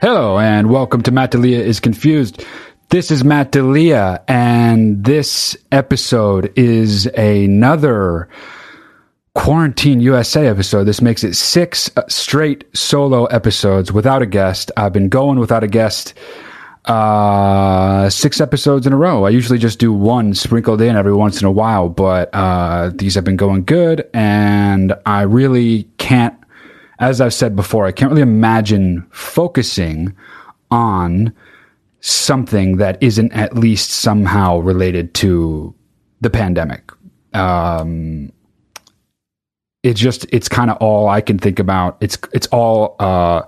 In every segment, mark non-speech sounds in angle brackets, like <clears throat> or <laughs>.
Hello and welcome to Matt D'Elia is Confused. This is Matt D'Elia and this episode is another Quarantine USA episode. This makes it six uh, straight solo episodes without a guest. I've been going without a guest uh six episodes in a row i usually just do one sprinkled in every once in a while but uh these have been going good and i really can't as I've said before, I can't really imagine focusing on something that isn't at least somehow related to the pandemic. Um, it's just it's kind of all I can think about. It's it's all uh,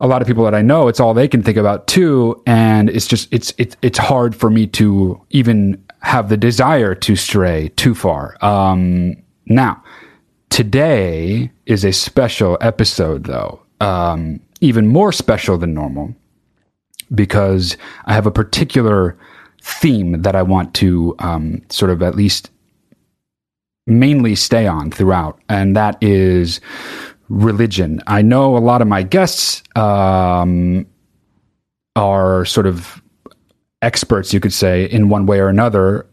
a lot of people that I know. It's all they can think about too, and it's just it's it's it's hard for me to even have the desire to stray too far. Um, now Today is a special episode, though, um, even more special than normal, because I have a particular theme that I want to um, sort of at least mainly stay on throughout, and that is religion. I know a lot of my guests um, are sort of experts, you could say, in one way or another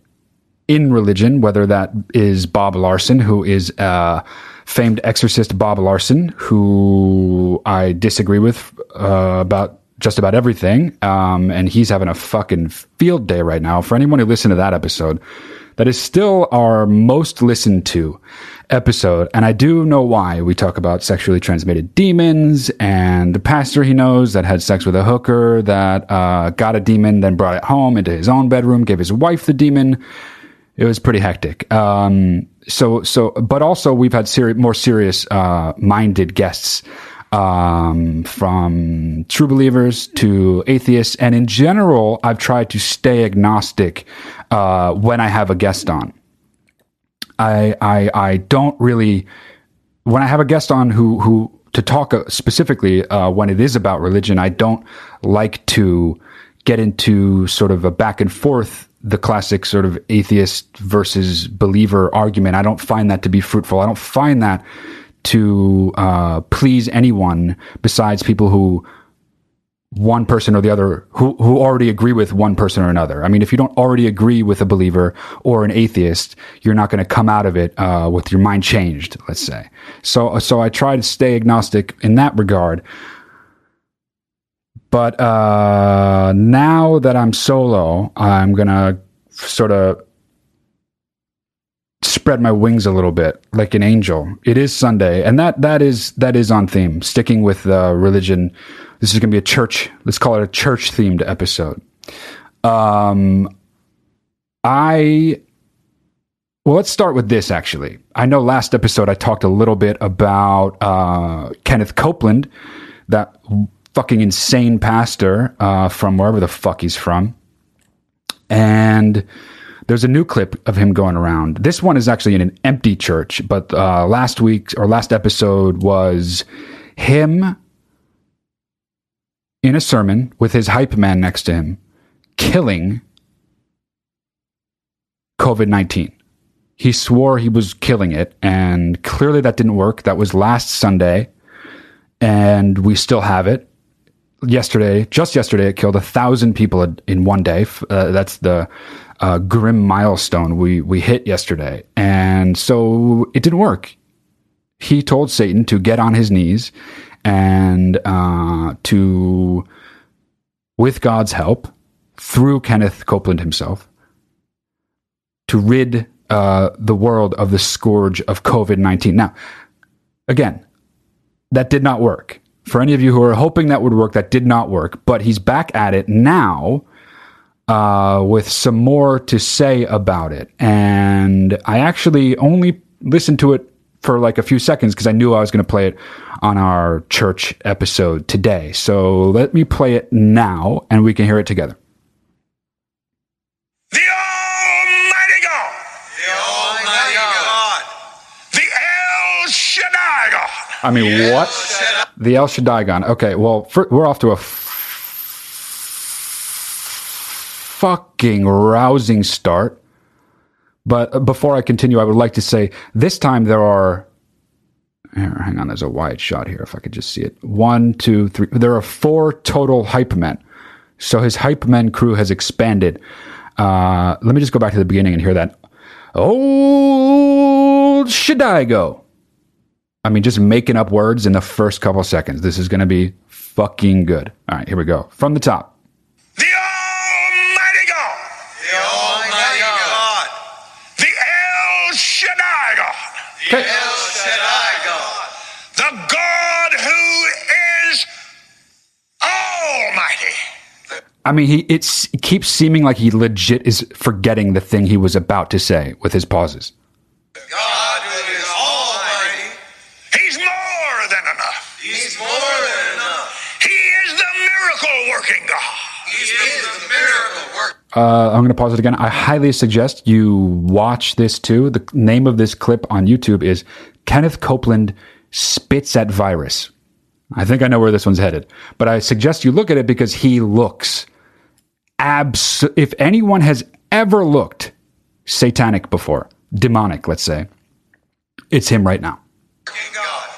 in religion, whether that is Bob Larson, who is a famed exorcist Bob Larson, who I disagree with uh, about just about everything. Um, and he's having a fucking field day right now. For anyone who listened to that episode, that is still our most listened to episode. And I do know why. We talk about sexually transmitted demons and the pastor he knows that had sex with a hooker that uh, got a demon, then brought it home into his own bedroom, gave his wife the demon it was pretty hectic. Um, so, so, but also we've had seri- more serious, uh, minded guests, um, from true believers to atheists. And in general, I've tried to stay agnostic, uh, when I have a guest on. I, I, I don't really, when I have a guest on who, who, to talk uh, specifically, uh, when it is about religion, I don't like to get into sort of a back and forth the classic sort of atheist versus believer argument. I don't find that to be fruitful. I don't find that to uh, please anyone besides people who one person or the other who who already agree with one person or another. I mean, if you don't already agree with a believer or an atheist, you're not going to come out of it uh, with your mind changed. Let's say. So so I try to stay agnostic in that regard. But uh, now that I'm solo, I'm gonna sort of spread my wings a little bit like an angel. It is Sunday, and that that is that is on theme. Sticking with uh, religion, this is going to be a church. Let's call it a church themed episode. Um, I well, let's start with this. Actually, I know last episode I talked a little bit about uh, Kenneth Copeland, that fucking insane pastor uh, from wherever the fuck he's from. And there's a new clip of him going around. This one is actually in an empty church, but uh, last week or last episode was him in a sermon with his hype man next to him, killing COVID 19. He swore he was killing it, and clearly that didn't work. That was last Sunday, and we still have it yesterday, just yesterday, it killed a thousand people in one day. Uh, that's the uh, grim milestone we we hit yesterday, and so it didn't work. He told Satan to get on his knees and uh, to, with God's help, through Kenneth Copeland himself, to rid uh, the world of the scourge of COVID nineteen. Now, again, that did not work for any of you who are hoping that would work, that did not work. But he's back at it now uh, with some more to say about it. And I actually only listened to it for like a few seconds because I knew I was going to play it on our church episode today. So let me play it now and we can hear it together. The Almighty God, The Almighty God. the El Shaddai God, I mean, what? Set up The El Shaddai gun. Okay, well, fir- we're off to a f- fucking rousing start. But uh, before I continue, I would like to say this time there are. Here, hang on, there's a wide shot here. If I could just see it. One, two, three. There are four total hype men. So his hype men crew has expanded. Uh, let me just go back to the beginning and hear that. Old Shaddai go. I mean, just making up words in the first couple seconds. This is going to be fucking good. All right, here we go. From the top. The Almighty God. The Almighty God. The El Shaddai God. The El Shaddai God. The God who is Almighty. I mean, he it's, it keeps seeming like he legit is forgetting the thing he was about to say with his pauses. God who is Almighty. He's more than enough. He's more than enough. He is the miracle working God. He is the miracle worker. Uh, I'm going to pause it again. I highly suggest you watch this too. The name of this clip on YouTube is Kenneth Copeland spits at virus. I think I know where this one's headed, but I suggest you look at it because he looks abs. If anyone has ever looked satanic before, demonic, let's say, it's him right now. King God.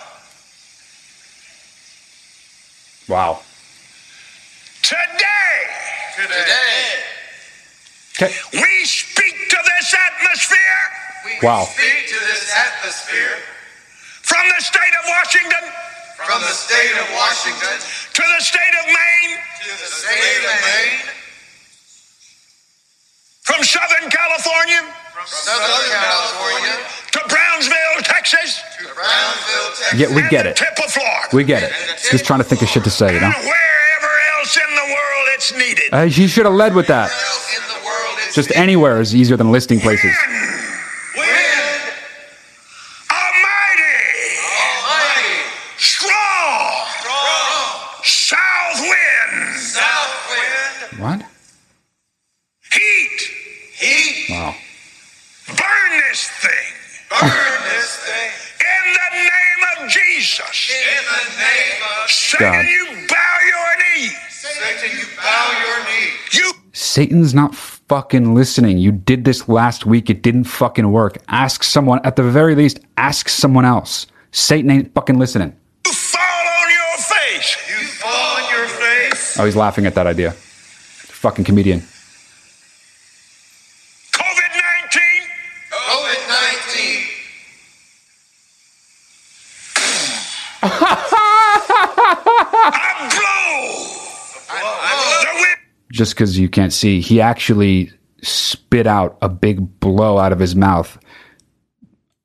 Wow. Today, Today, Okay. we speak to this atmosphere we Wow. speak to this atmosphere from the state of Washington from the state of Washington to the state of Maine, to the state of Maine, from Southern California from Southern California to Brownsville, Texas, to Brownsville, Texas, Yeah, we get it. tip of Florida, We get it. Just trying to think of shit to say, you know? and wherever else in the world it's needed. Uh, he should have led with that. else in the world is Just anywhere is easier than listing places. wind, Almighty, almighty, strong, strong, south wind, south wind, What? heat, heat, Wow. burn this thing burn this thing in the name of Jesus. in the name of Satan, God. you bow your knee. Satan. You bow your knee. You Satan's not fucking listening. You did this last week. It didn't fucking work. Ask someone, at the very least, ask someone else. Satan ain't fucking listening. fall on your face. You fall on your face. Oh, he's laughing at that idea. Fucking comedian. Just because you can't see, he actually spit out a big blow out of his mouth.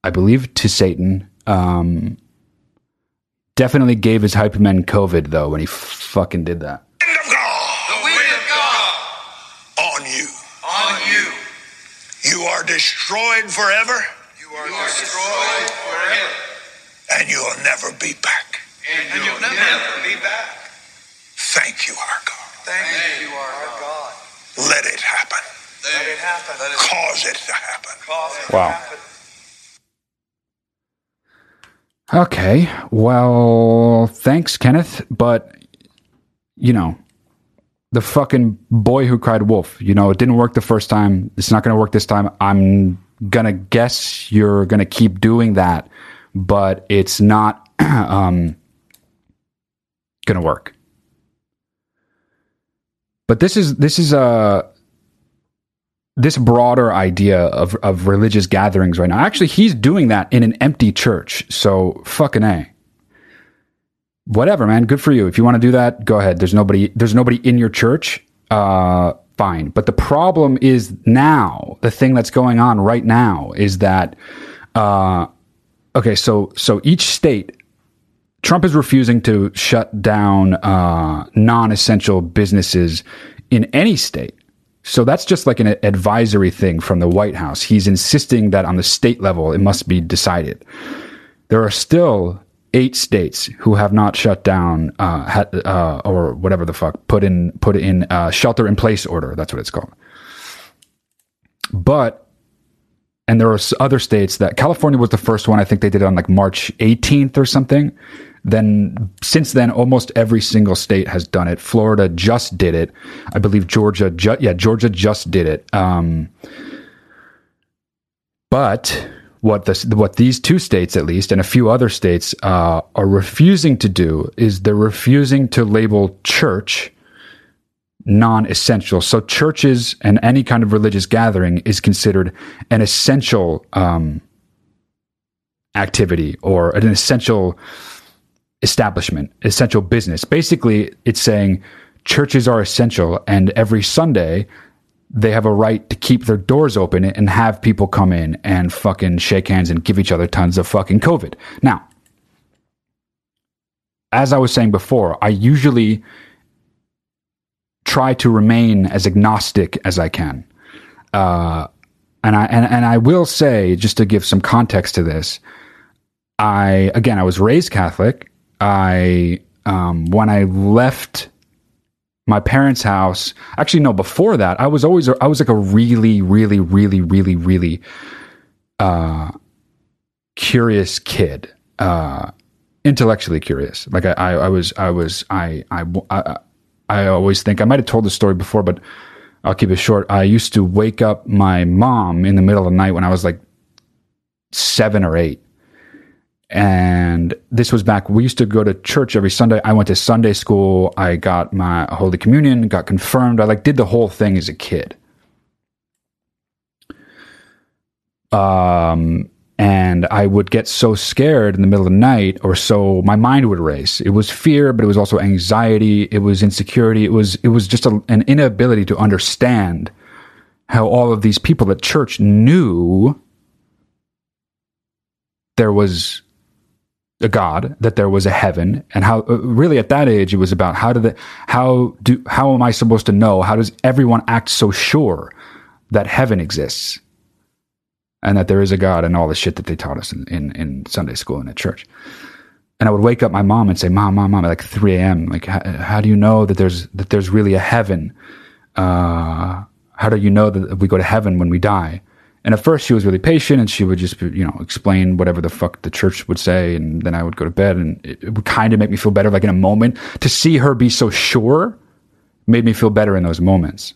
I believe to Satan. Um, definitely gave his hype men COVID though when he fucking did that. Wind of God The wind of God on you. on you. You are destroyed forever, You are destroyed forever. and you'll never be back. And you'll never be back. Thank you, our God. Thank you, our God. Let it happen. Let it happen. Let it Cause it to happen. cause it Wow. to happen. Okay. Well, thanks, Kenneth. But, you know, the fucking boy who cried wolf, you know, it didn't work the first time. It's not going to work this time. I'm going to guess you're going to keep doing that, but it's not <clears throat> um, going to work. But this is, this is a, this broader idea of, of religious gatherings right now. Actually, he's doing that in an empty church. So fucking a. Whatever, man. Good for you. If you want to do that, go ahead. There's nobody. There's nobody in your church. Uh, fine. But the problem is now. The thing that's going on right now is that. Uh, okay, so so each state Trump is refusing to shut down uh, non-essential businesses in any state. So that's just like an advisory thing from the White House. He's insisting that on the state level it must be decided. There are still eight states who have not shut down uh, uh, or whatever the fuck put in put in uh, shelter in place order. That's what it's called. But and there are other states that California was the first one. I think they did it on like March 18th or something. Then since then almost every single state has done it. Florida just did it. I believe georgia ju- yeah georgia just did it. Um, but what this, what these two states at least and a few other states uh, are refusing to do is they're refusing to label church non-essential. So churches and any kind of religious gathering is considered an essential um, activity or an essential establishment, essential business. Basically, it's saying churches are essential, and every Sunday they have a right to keep their doors open and have people come in and fucking shake hands and give each other tons of fucking COVID. Now, as I was saying before, I usually try to remain as agnostic as I can. Uh, and I and, and I will say, just to give some context to this, I again I was raised Catholic. I um, when I left my parents' house, actually no, before that, I was always I was like a really, really, really, really, really uh, curious kid, uh, intellectually curious. Like I, I, I was, I was, I, I, I, I always think I might have told the story before, but I'll keep it short. I used to wake up my mom in the middle of the night when I was like seven or eight and this was back we used to go to church every sunday. I went to sunday school. I got my holy communion got confirmed. I like did the whole thing as a kid. Um and i would get so scared in the middle of the night or so my mind would race. It was fear but it was also anxiety. It was insecurity. It was it was just a, an inability to understand how all of these people at church knew there was a god that there was a heaven and how uh, really at that age it was about how do the how do how am i supposed to know? How does everyone act so sure that heaven exists and that there is a god and all the shit that they taught us in, in, in sunday school and at church? And i would wake up my mom and say mom mom mom at like 3 a.m like how, how do you know that there's that there's really a heaven? Uh, how do you know that we go to heaven when we die and at first, she was really patient, and she would just, you know, explain whatever the fuck the church would say, and then I would go to bed, and it, it would kind of make me feel better, like in a moment. To see her be so sure made me feel better in those moments.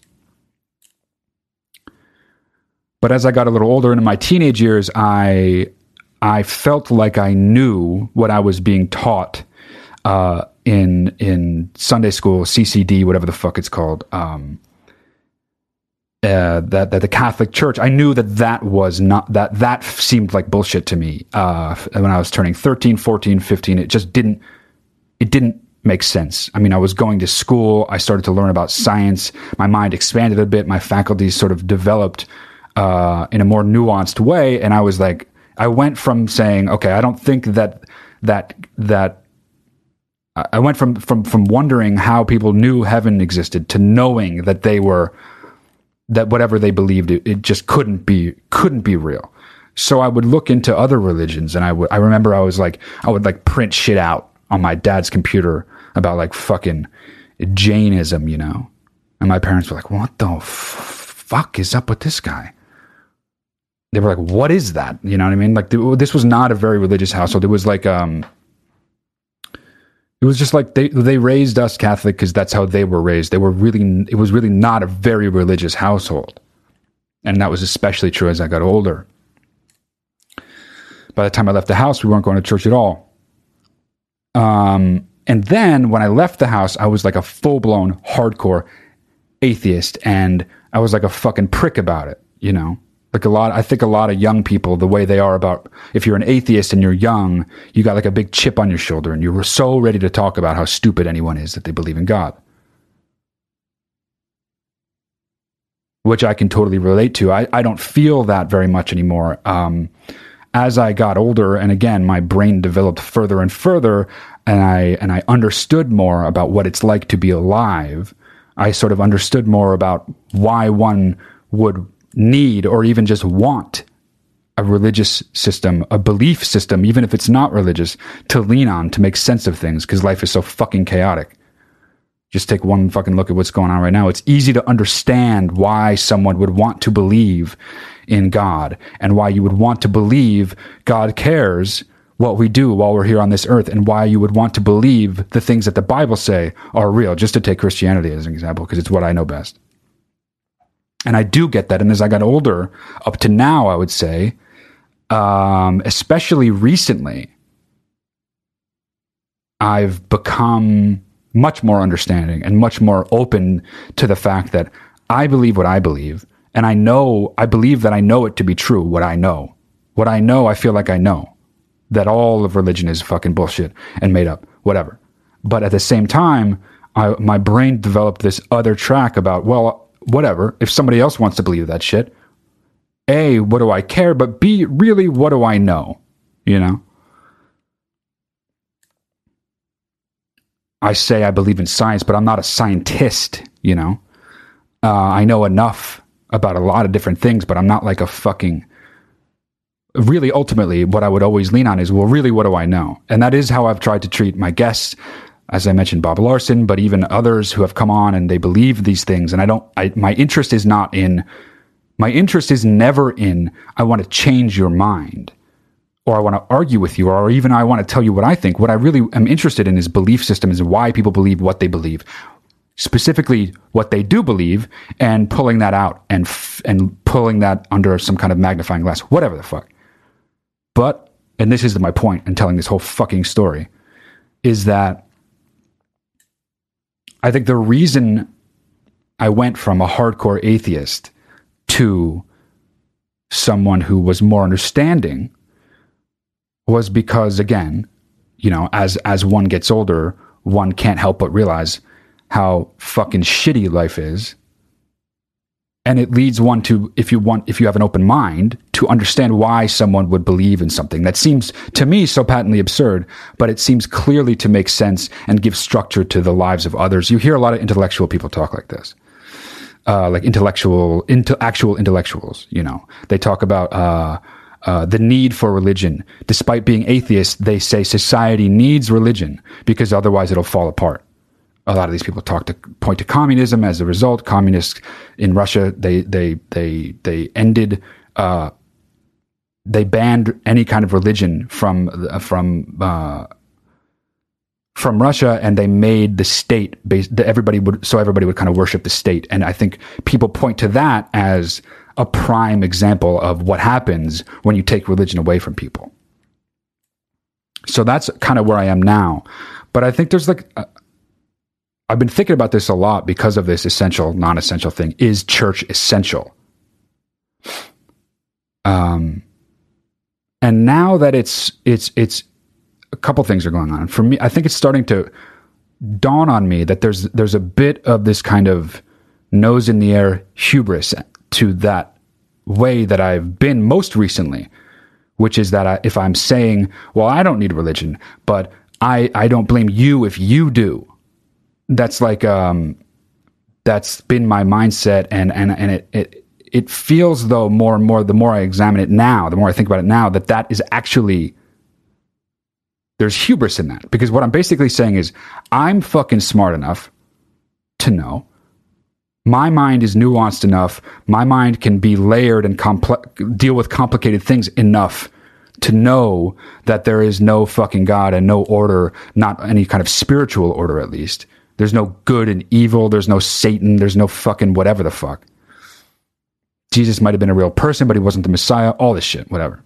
But as I got a little older and in my teenage years, I I felt like I knew what I was being taught uh, in in Sunday school, CCD, whatever the fuck it's called. Um, uh, that that the Catholic Church, I knew that that was not that that seemed like bullshit to me uh, when I was turning 13, 14, 15. It just didn't it didn't make sense. I mean, I was going to school. I started to learn about science. My mind expanded a bit. My faculties sort of developed uh, in a more nuanced way, and I was like, I went from saying, okay, I don't think that that that I went from from from wondering how people knew heaven existed to knowing that they were that whatever they believed it, it just couldn't be couldn't be real. So I would look into other religions and I would I remember I was like I would like print shit out on my dad's computer about like fucking Jainism, you know. And my parents were like, "What the f- fuck is up with this guy?" They were like, "What is that?" You know what I mean? Like this was not a very religious household. It was like um it was just like they they raised us Catholic because that's how they were raised. They were really it was really not a very religious household, and that was especially true as I got older. By the time I left the house, we weren't going to church at all. Um, and then when I left the house, I was like a full blown hardcore atheist, and I was like a fucking prick about it, you know like a lot i think a lot of young people the way they are about if you're an atheist and you're young you got like a big chip on your shoulder and you're so ready to talk about how stupid anyone is that they believe in god. Which i can totally relate to. I, I don't feel that very much anymore. Um, as i got older and again my brain developed further and further and i and i understood more about what it's like to be alive i sort of understood more about why one would need or even just want a religious system, a belief system, even if it's not religious, to lean on to make sense of things because life is so fucking chaotic. Just take one fucking look at what's going on right now. It's easy to understand why someone would want to believe in God and why you would want to believe God cares what we do while we're here on this earth and why you would want to believe the things that the Bible say are real, just to take Christianity as an example, because it's what I know best. And I do get that. And as I got older, up to now, I would say, um, especially recently, I've become much more understanding and much more open to the fact that I believe what I believe. And I know, I believe that I know it to be true, what I know. What I know, I feel like I know. That all of religion is fucking bullshit and made up, whatever. But at the same time, I, my brain developed this other track about, well, whatever. If somebody else wants to believe that shit, A, what do I care? But B, really, what do I know? You know? I say I believe in science, but I'm not a scientist, you know? Uh, I know enough about a lot of different things, but I'm not like a fucking. Really, ultimately, what I would always lean on is, well, really, what do I know? And that is how I've tried to treat my guests. As I mentioned, Bob Larson, but even others who have come on and they believe these things. And I don't, I, my interest is not in, my interest is never in, I want to change your mind or I want to argue with you, or even I want to tell you what I think. What I really am interested in is belief systems, why people believe what they believe, specifically what they do believe, and pulling that out and f- and pulling that under some kind of magnifying glass, whatever the fuck. But and this is my point in telling this whole fucking story, is that I think the reason I went from a hardcore atheist to someone who was more understanding was because again, you know, as as one gets older, one can't help but realize how fucking shitty life is. And it leads one to if you want if you have an open mind to understand why someone would believe in something that seems to me so patently absurd, but it seems clearly to make sense and give structure to the lives of others. You hear a lot of intellectual people talk like this. Uh, like intellectual, into actual intellectuals, you know, they talk about uh, uh, the need for religion. Despite being atheists, they say society needs religion because otherwise it'll fall apart. A lot of these people talk to point to communism as a result. Communists in Russia, they they they they ended. Uh, they banned any kind of religion from uh, from uh, from Russia, and they made the state based. Everybody would so everybody would kind of worship the state, and I think people point to that as a prime example of what happens when you take religion away from people. So that's kind of where I am now. But I think there's like, I've been thinking about this a lot because of this essential, non essential thing. Is church essential? Um, and now that it's, it's, it's, a couple things are going on. For me, I think it's starting to dawn on me that there's, there's a bit of this kind of nose in the air hubris to that way that I've been most recently, which is that I, if I'm saying, well, I don't need religion, but I, I don't blame you if you do. That's like, um, that's been my mindset. And, and, and it, it, it feels though more and more, the more I examine it now, the more I think about it now, that that is actually, there's hubris in that. Because what I'm basically saying is, I'm fucking smart enough to know my mind is nuanced enough. My mind can be layered and complex, deal with complicated things enough to know that there is no fucking God and no order, not any kind of spiritual order at least. There's no good and evil. There's no Satan. There's no fucking whatever the fuck. Jesus might have been a real person, but he wasn't the Messiah. All this shit, whatever.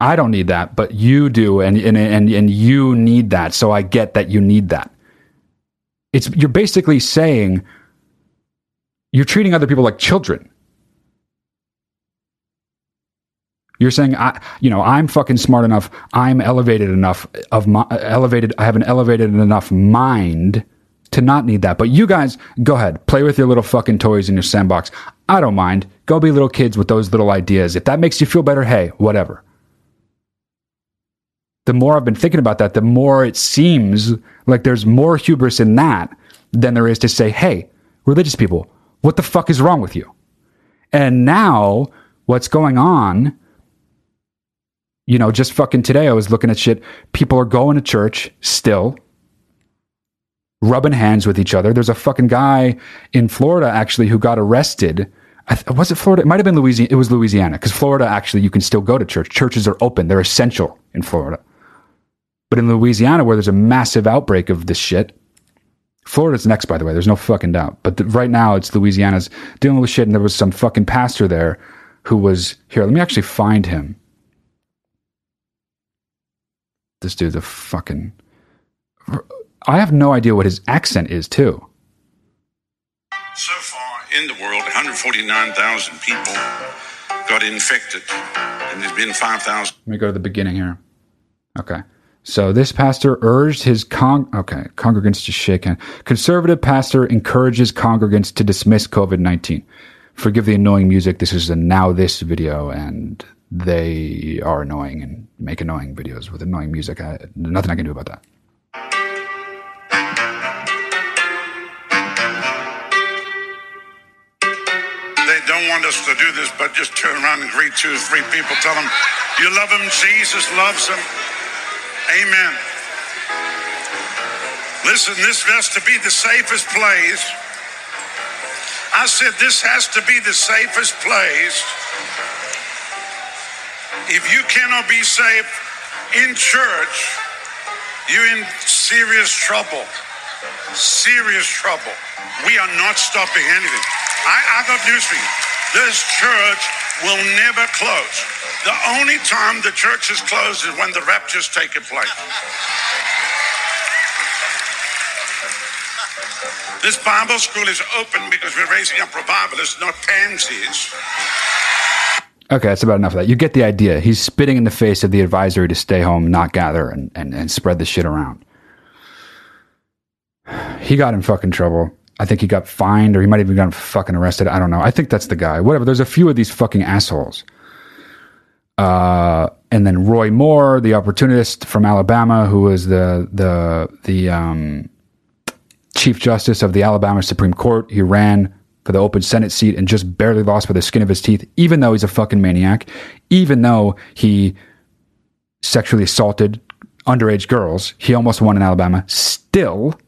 I don't need that, but you do, and and and and you need that. So I get that you need that. It's you're basically saying you're treating other people like children. You're saying I, you know, I'm fucking smart enough. I'm elevated enough of my elevated. I have an elevated enough mind to not need that. But you guys, go ahead, play with your little fucking toys in your sandbox. I don't mind. Go be little kids with those little ideas. If that makes you feel better, hey, whatever the more I've been thinking about that, the more it seems like there's more hubris in that than there is to say, hey, religious people, what the fuck is wrong with you? And now what's going on, you know, just fucking today, I was looking at shit. People are going to church still, rubbing hands with each other. There's a fucking guy in Florida actually who got arrested I th- was it Florida? It might have been Louisiana. It was Louisiana because Florida actually you can still go to church. Churches are open. They're essential in Florida. But in Louisiana, where there's a massive outbreak of this shit, Florida's next, by the way. There's no fucking doubt. But the, right now, it's Louisiana's dealing with shit, and there was some fucking pastor there who was here. Let me actually find him. This dude's a fucking. I have no idea what his accent is, too. So far in the world, 149,000 people got infected, and there's been 5,000. Let me go to the beginning here. Okay. So this pastor urged his con okay congregants to shake hands. Conservative pastor encourages congregants to dismiss COVID nineteen. Forgive the annoying music. This is a now this video, and they are annoying and make annoying videos with annoying music. I, nothing I can do about that. They don't want us to do this, but just turn around and greet two or three people. Tell them you love them. Jesus loves them. Amen. Listen, this has to be the safest place. I said this has to be the safest place. If you cannot be safe in church, you're in serious trouble. Serious trouble. We are not stopping anything. I, I got news for you. This church will never close. The only time the church is closed is when the rapture's taking place. This Bible school is open because we're raising up revivalists, not pansies. Okay, that's about enough of that. You get the idea. He's spitting in the face of the advisory to stay home, not gather, and, and, and spread the shit around. <sighs> He got in fucking trouble. I think he got fined or he might even gotten fucking arrested. I don't know. I think that's the guy. Whatever. There's a few of these fucking assholes. Uh, and then Roy Moore, the opportunist from Alabama, who was the the the um, chief justice of the Alabama Supreme Court. He ran for the open Senate seat and just barely lost by the skin of his teeth, even though he's a fucking maniac, even though he sexually assaulted underage girls. He almost won in Alabama. Still,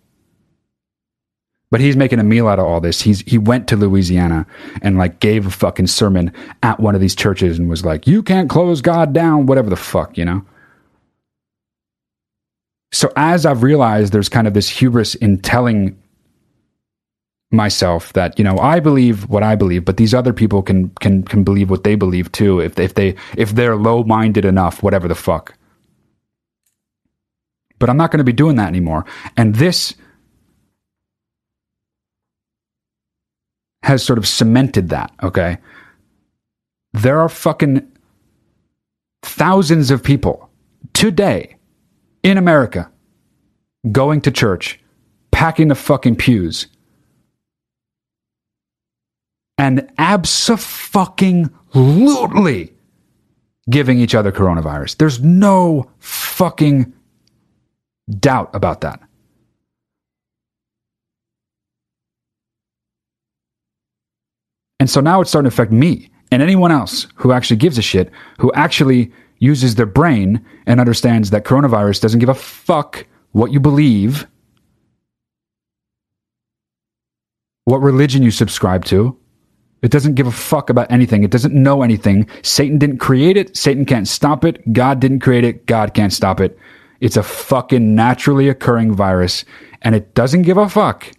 but he's making a meal out of all this. He's he went to Louisiana and like gave a fucking sermon at one of these churches and was like, "You can't close God down, whatever the fuck," you know. So as I've realized, there's kind of this hubris in telling myself that you know I believe what I believe, but these other people can can can believe what they believe too if if they if they're low minded enough, whatever the fuck. But I'm not going to be doing that anymore, and this has sort of cemented that, okay? There are fucking thousands of people today in America going to church, packing the fucking pews, and absolutely giving each other coronavirus. There's no fucking doubt about that. And so now it's starting to affect me and anyone else who actually gives a shit, who actually uses their brain and understands that coronavirus doesn't give a fuck what you believe, what religion you subscribe to. It doesn't give a fuck about anything. It doesn't know anything. Satan didn't create it. Satan can't stop it. God didn't create it. God can't stop it. It's a fucking naturally occurring virus and it doesn't give a fuck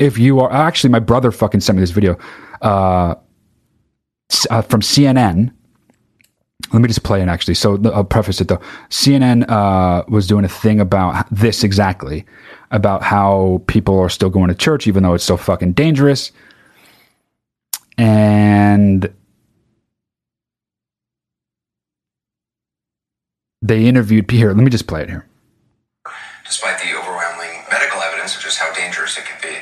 if you are actually my brother fucking sent me this video uh, uh, from CNN. Let me just play it actually. So I'll preface it though. CNN uh, was doing a thing about this exactly about how people are still going to church even though it's so fucking dangerous. And they interviewed here. Let me just play it here. despite the overwhelming medical evidence of just how dangerous it can be.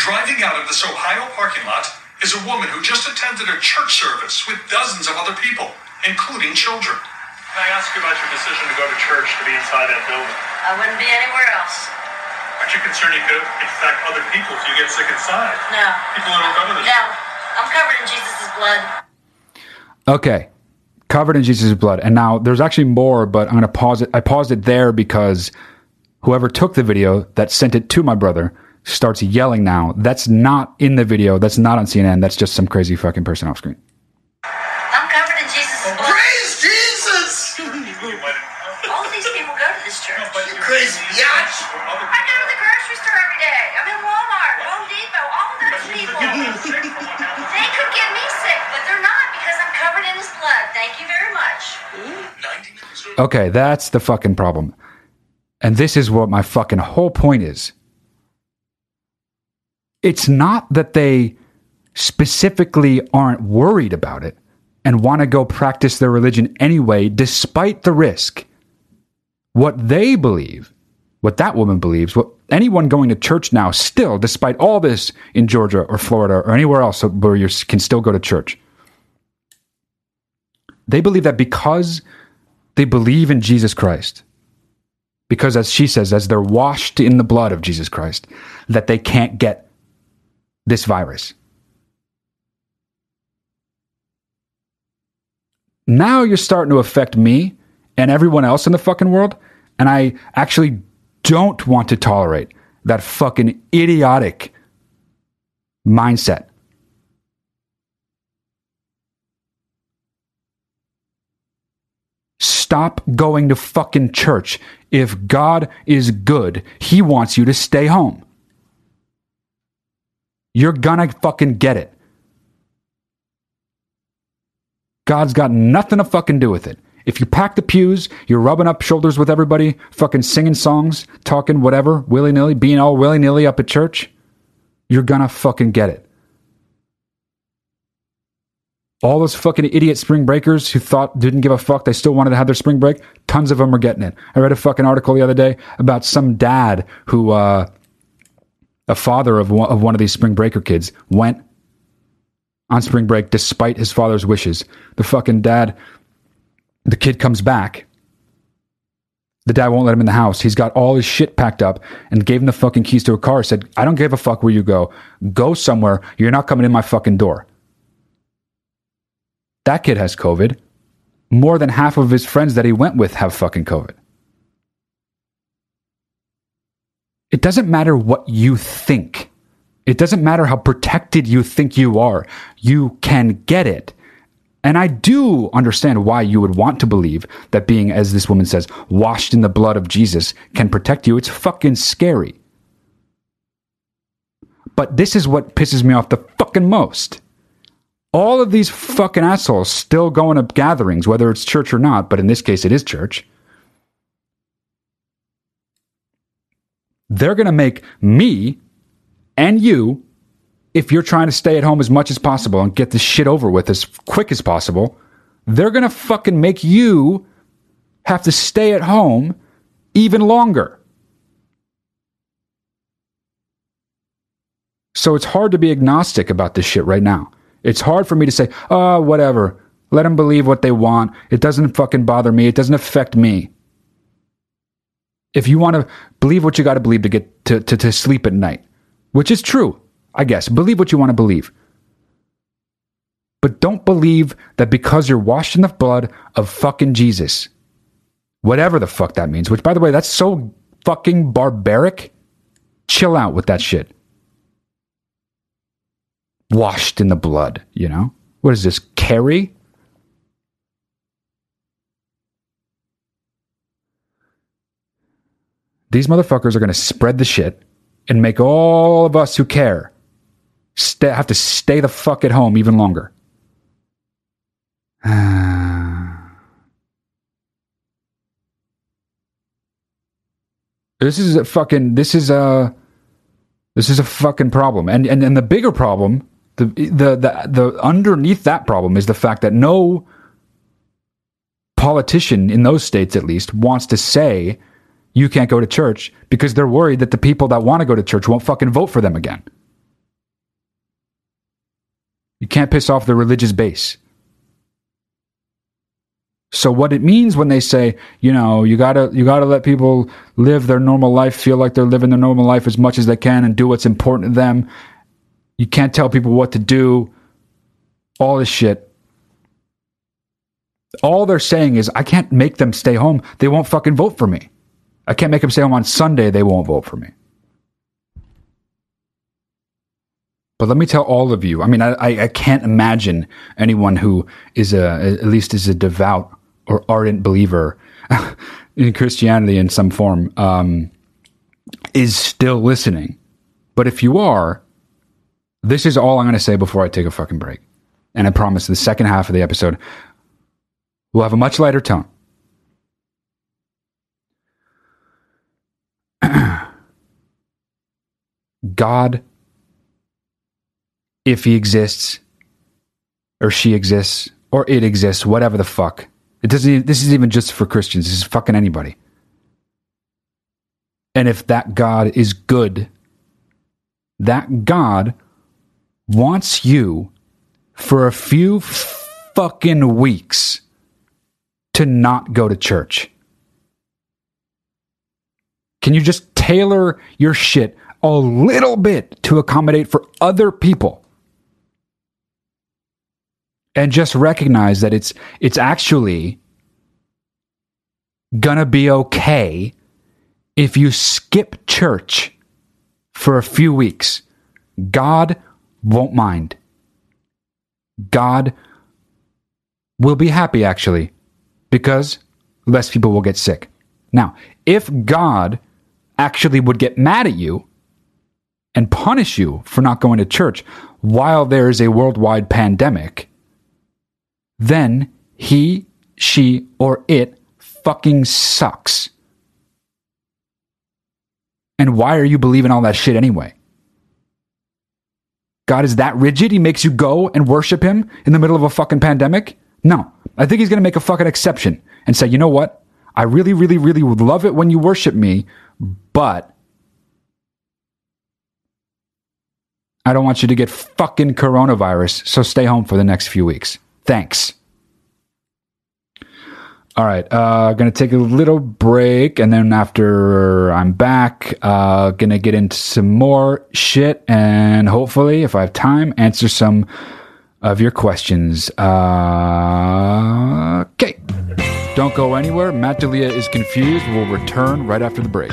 Driving out of this Ohio parking lot is a woman who just attended a church service with dozens of other people, including children. Can I ask you about your decision to go to church to be inside that building? I wouldn't be anywhere else. Aren't you concerned you could infect other people if you get sick inside? No. People who don't go to this. No. I'm covered in Jesus' blood. Okay. Covered in Jesus' blood. And now there's actually more, but I'm going to pause it. I paused it there because whoever took the video that sent it to my brother starts yelling now. That's not in the video. That's not on CNN. That's just some crazy fucking person off screen. Okay, that's the fucking problem. And this is what my fucking whole point is. It's not that they specifically aren't worried about it and want to go practice their religion anyway, despite the risk. What they believe, what that woman believes, what anyone going to church now, still, despite all this in Georgia or Florida or anywhere else where you can still go to church, they believe that because they believe in Jesus Christ, because as she says, as they're washed in the blood of Jesus Christ, that they can't get this virus. Now you're starting to affect me and everyone else in the fucking world, and I actually don't want to tolerate that fucking idiotic mindset. Stop going to fucking church. If God is good, He wants you to stay home. You're gonna fucking get it. God's got nothing to fucking do with it. If you pack the pews, you're rubbing up shoulders with everybody, fucking singing songs, talking whatever, willy nilly, being all willy nilly up at church, you're gonna fucking get it. All those fucking idiot spring breakers who thought didn't give a fuck, they still wanted to have their spring break. Tons of them are getting it. I read a fucking article the other day about some dad who, uh, a father of one, of one of these spring breaker kids went on spring break despite his father's wishes. The fucking dad, the kid comes back. The dad won't let him in the house. He's got all his shit packed up and gave him the fucking keys to a car. Said, I don't give a fuck where you go. Go somewhere. You're not coming in my fucking door. That kid has COVID. More than half of his friends that he went with have fucking COVID. It doesn't matter what you think. It doesn't matter how protected you think you are. You can get it. And I do understand why you would want to believe that being, as this woman says, washed in the blood of Jesus can protect you. It's fucking scary. But this is what pisses me off the fucking most. All of these fucking assholes still going to gatherings, whether it's church or not, but in this case, it is church. They're going to make me and you, if you're trying to stay at home as much as possible and get this shit over with as quick as possible, they're going to fucking make you have to stay at home even longer. So it's hard to be agnostic about this shit right now. It's hard for me to say, oh, whatever. Let them believe what they want. It doesn't fucking bother me. It doesn't affect me. If you want to believe what you got to believe to get to, to, to sleep at night, which is true, I guess. Believe what you want to believe. But don't believe that because you're washed in the blood of fucking Jesus, whatever the fuck that means, which by the way, that's so fucking barbaric. Chill out with that shit. Washed in the blood, you know? What is this, Carrie? These motherfuckers are going to spread the shit and make all of us who care stay, have to stay the fuck at home even longer. <sighs> this is a fucking this is a this is a fucking problem. And and, and the bigger problem, the, the the the underneath that problem is the fact that no politician in those states at least wants to say you can't go to church because they're worried that the people that want to go to church won't fucking vote for them again. You can't piss off the religious base. So what it means when they say, you know, you gotta you gotta let people live their normal life, feel like they're living their normal life as much as they can, and do what's important to them. You can't tell people what to do. All this shit. All they're saying is, I can't make them stay home. They won't fucking vote for me. I can't make them stay home on Sunday. They won't vote for me. But let me tell all of you. I mean, I, I, can't imagine anyone who is a at least is a devout or ardent believer <laughs> in Christianity in some form um, is still listening. But if you are, this is all I'm going to say before I take a fucking break. And I promise the second half of the episode will have a much lighter tone. <clears throat> God, if he exists, or she exists, or it exists, whatever the fuck. It doesn't. This is even just for Christians. This is fucking anybody. And if that God is good, that God wants you for a few fucking weeks to not go to church. Can you just tailor your shit a little bit to accommodate for other people? And just recognize that it's it's actually gonna be okay if you skip church for a few weeks. God won't mind. God will be happy actually because less people will get sick. Now, if God actually would get mad at you and punish you for not going to church while there is a worldwide pandemic, then he, she, or it fucking sucks. And why are you believing all that shit anyway? God is that rigid? He makes you go and worship him in the middle of a fucking pandemic? No. I think he's going to make a fucking exception and say, you know what? I really, really, really would love it when you worship me, but I don't want you to get fucking coronavirus, so stay home for the next few weeks. Thanks. All right, uh, gonna take a little break, and then after I'm back, uh, gonna get into some more shit, and hopefully, if I have time, answer some of your questions. Uh, okay, don't go anywhere. Matt D'Elia is confused. We'll return right after the break.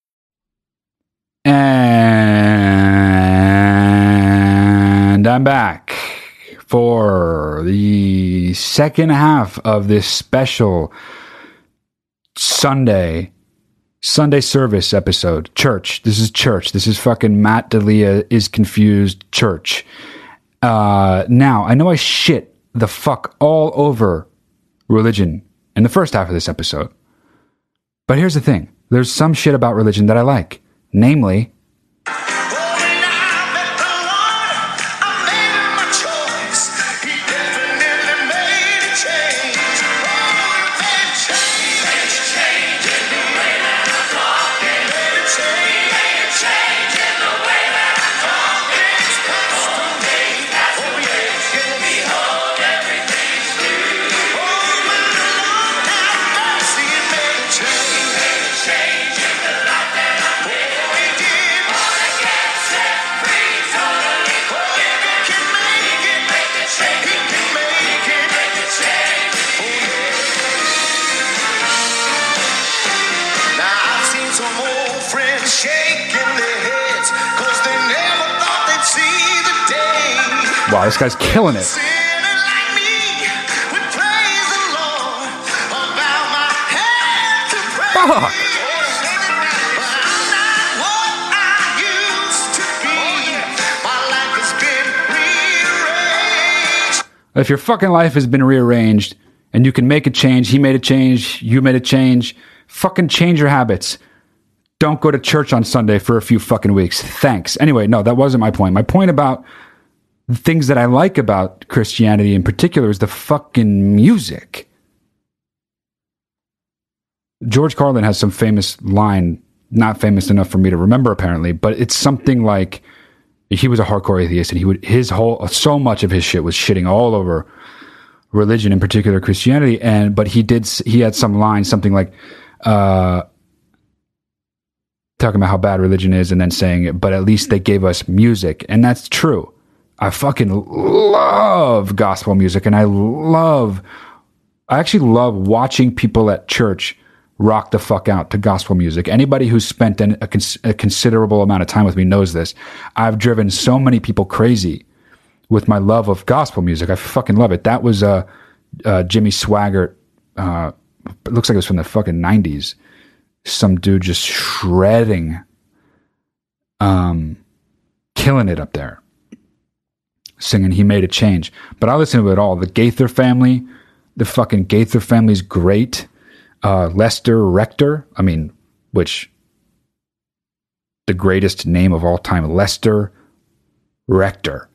And I'm back for the second half of this special Sunday Sunday service episode. Church. This is church. This is fucking Matt D'Elia is confused church. Uh, now I know I shit the fuck all over religion in the first half of this episode. But here's the thing. There's some shit about religion that I like. Namely, be. My life has been rearranged. If your fucking life has been rearranged and you can make a change, he made a change, you made a change, fucking change your habits. Don't go to church on Sunday for a few fucking weeks. Thanks. Anyway, no, that wasn't my point. My point about the things that I like about Christianity in particular is the fucking music. George Carlin has some famous line, not famous enough for me to remember apparently, but it's something like he was a hardcore atheist, and he would his whole so much of his shit was shitting all over religion, in particular Christianity. And but he did he had some line, something like. uh talking about how bad religion is and then saying but at least they gave us music. And that's true. I fucking love gospel music and I love, I actually love watching people at church rock the fuck out to gospel music. Anybody who's spent an, a, cons- a considerable amount of time with me knows this. I've driven so many people crazy with my love of gospel music. I fucking love it. That was uh, uh, Jimmy Swaggart. Uh, it looks like it was from the fucking 90s some dude just shredding, um, killing it up there, singing "He Made a Change." But I listen to it all. The Gaither family, the fucking Gaither family's great. Uh, Lester Rector, I mean, which the greatest name of all time, Lester Rector.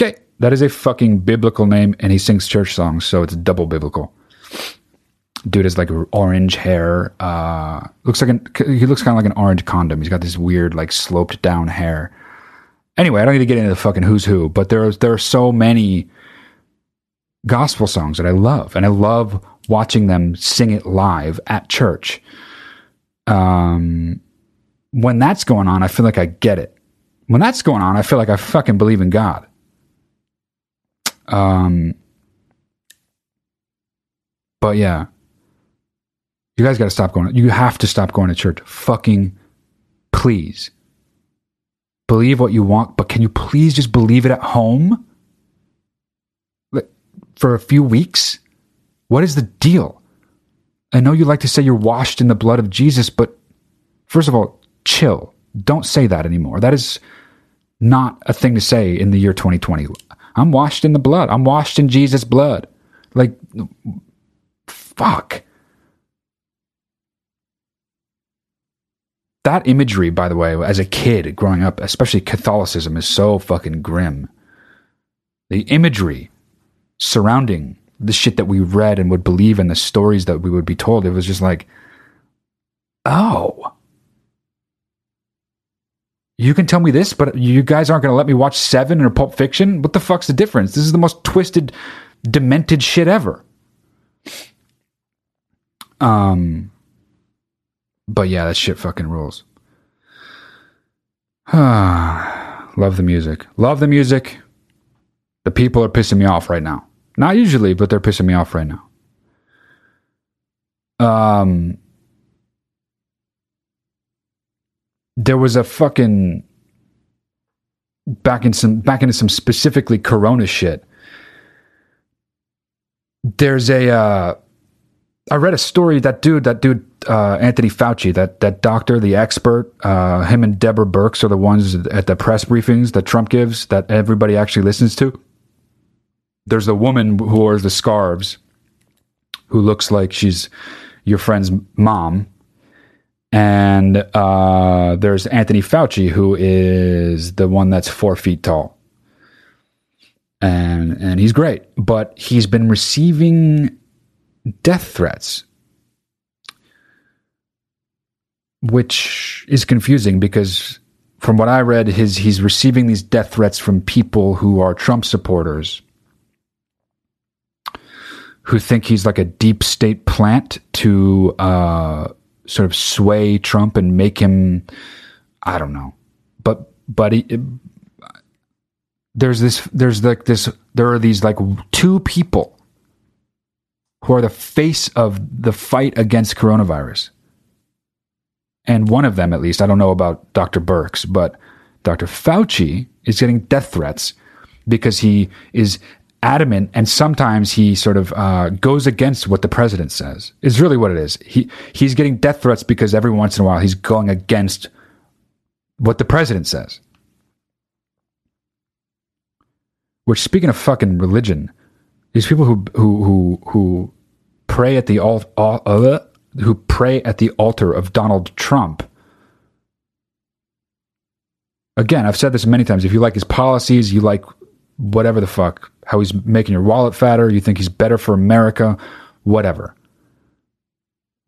Okay, that is a fucking biblical name, and he sings church songs, so it's double biblical dude has like orange hair. Uh, looks like an he looks kind of like an orange condom. He's got this weird like sloped down hair. Anyway, I don't need to get into the fucking who's who, but there there are so many gospel songs that I love, and I love watching them sing it live at church. Um, when that's going on, I feel like I get it. When that's going on, I feel like I fucking believe in God. Um, but yeah, you guys got to stop going. You have to stop going to church. Fucking please. Believe what you want, but can you please just believe it at home? For a few weeks? What is the deal? I know you like to say you're washed in the blood of Jesus, but first of all, chill. Don't say that anymore. That is not a thing to say in the year 2020. I'm washed in the blood. I'm washed in Jesus' blood. Like, fuck. That imagery, by the way, as a kid growing up, especially Catholicism, is so fucking grim. The imagery surrounding the shit that we read and would believe in the stories that we would be told, it was just like, oh. You can tell me this, but you guys aren't going to let me watch Seven or Pulp Fiction? What the fuck's the difference? This is the most twisted, demented shit ever. Um, but yeah, that shit fucking rules. <sighs> Love the music. Love the music. The people are pissing me off right now. Not usually, but they're pissing me off right now. Um, there was a fucking back in some back into some specifically Corona shit. There's a uh, I read a story that dude, that dude, uh, Anthony Fauci, that that doctor, the expert, uh, him and Deborah Birx are the ones at the press briefings that Trump gives that everybody actually listens to. There's the woman who wears the scarves, who looks like she's your friend's mom, and uh, there's Anthony Fauci, who is the one that's four feet tall, and and he's great, but he's been receiving death threats, which is confusing because from what I read, his he's receiving these death threats from people who are Trump supporters who think he's like a deep state plant to uh, sort of sway Trump and make him, I don't know, but but he, there's this there's like this there are these like two people who are the face of the fight against coronavirus. And one of them, at least, I don't know about Dr. Birx, but Dr. Fauci is getting death threats because he is adamant and sometimes he sort of uh, goes against what the president says. Is really what it is. He he's getting death threats because every once in a while he's going against what the president says. Which, speaking of fucking religion, these people who who who who pray at the alt, uh, who pray at the altar of Donald Trump. Again, I've said this many times. If you like his policies, you like whatever the fuck, how he's making your wallet fatter, you think he's better for America, whatever.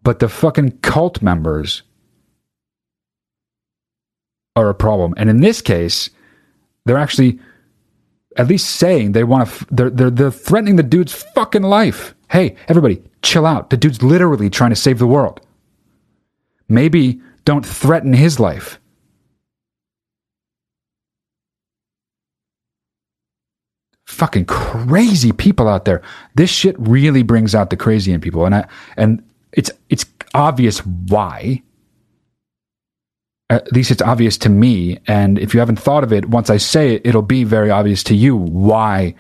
But the fucking cult members are a problem. And in this case, they're actually at least saying they want to. F- they're they're they're threatening the dude's fucking life. Hey, everybody, chill out. The dude's literally trying to save the world. Maybe don't threaten his life. Fucking crazy people out there. This shit really brings out the crazy in people, and I and it's it's obvious why at least it's obvious to me. And if you haven't thought of it, once I say it, it'll be very obvious to you why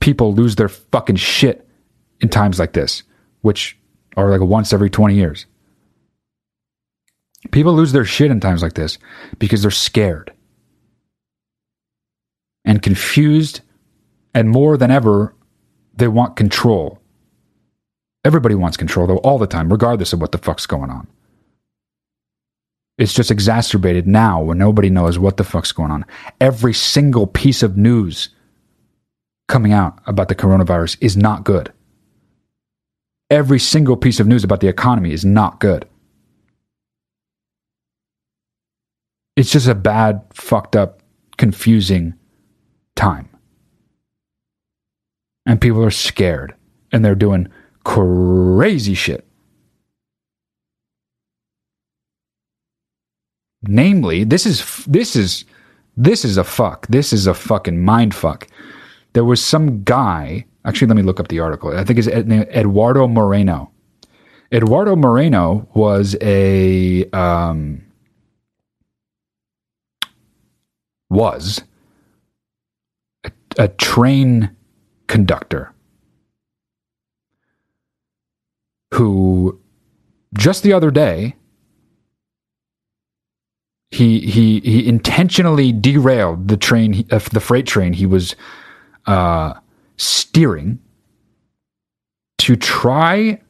people lose their fucking shit in times like this, which are like once every 20 years. People lose their shit in times like this because they're scared and confused, and more than ever, they want control. Everybody wants control, though, all the time, regardless of what the fuck's going on. It's just exacerbated now when nobody knows what the fuck's going on. Every single piece of news coming out about the coronavirus is not good. Every single piece of news about the economy is not good. It's just a bad, fucked up, confusing time. And people are scared and they're doing crazy shit. Namely, this is this is this is a fuck. This is a fucking mind fuck. There was some guy. Actually, let me look up the article. I think it's Eduardo Moreno. Eduardo Moreno was a um, was a, a train conductor who just the other day he he he intentionally derailed the train uh, the freight train he was uh, steering to try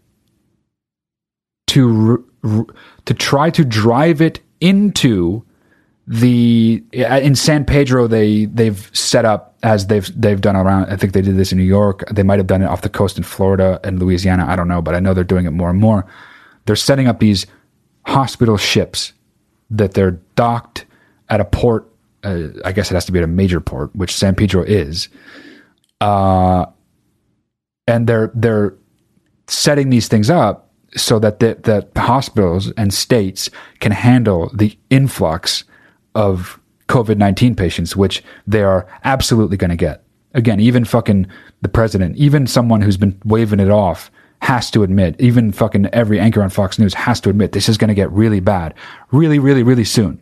to to try to drive it into the in San Pedro they they've set up as they've they've done around I think they did this in New York. They might have done it off the coast in Florida and Louisiana. I don't know but I know they're doing it more and more. They're setting up these hospital ships that they're docked at a port. Uh, I guess it has to be at a major port, which San Pedro is. Uh, and they're they're setting these things up so that the, that hospitals and states can handle the influx of COVID nineteen patients, which they are absolutely going to get. Again, even fucking the president, even someone who's been waving it off has to admit, even fucking every anchor on Fox News has to admit, this is going to get really bad, really, really, really soon.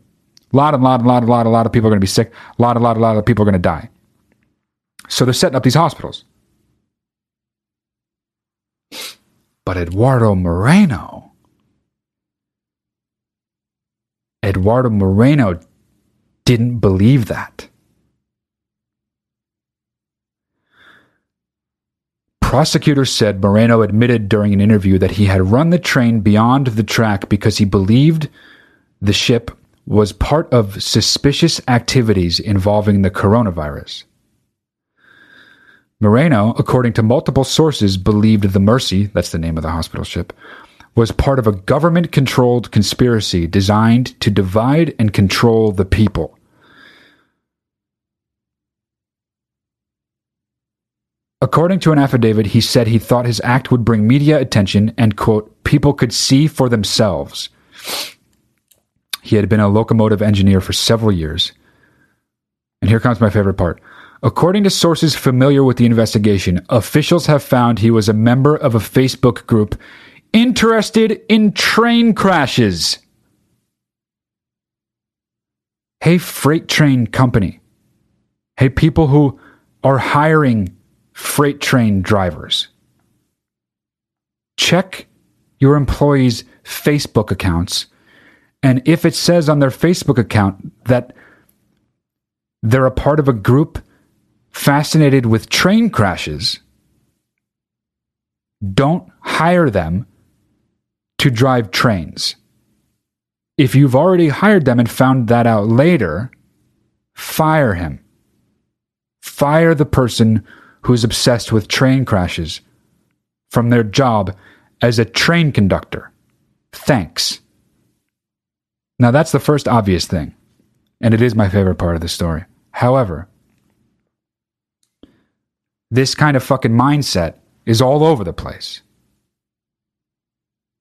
A lot, and lot, and lot, and lot, a lot of people are going to be sick. A lot, a lot, a lot of people are going to die. So they're setting up these hospitals. But Eduardo Moreno, Eduardo Moreno didn't believe that. Prosecutors said Moreno admitted during an interview that he had run the train beyond the track because he believed the ship was part of suspicious activities involving the coronavirus. Moreno, according to multiple sources, believed the Mercy, that's the name of the hospital ship, was part of a government controlled conspiracy designed to divide and control the people. According to an affidavit, he said he thought his act would bring media attention and, quote, people could see for themselves. He had been a locomotive engineer for several years. And here comes my favorite part. According to sources familiar with the investigation, officials have found he was a member of a Facebook group interested in train crashes. Hey, freight train company. Hey, people who are hiring freight train drivers. Check your employees' Facebook accounts. And if it says on their Facebook account that they're a part of a group fascinated with train crashes, don't hire them to drive trains. If you've already hired them and found that out later, fire him. Fire the person who is obsessed with train crashes from their job as a train conductor. Thanks. Now, that's the first obvious thing. And it is my favorite part of the story. However, this kind of fucking mindset is all over the place.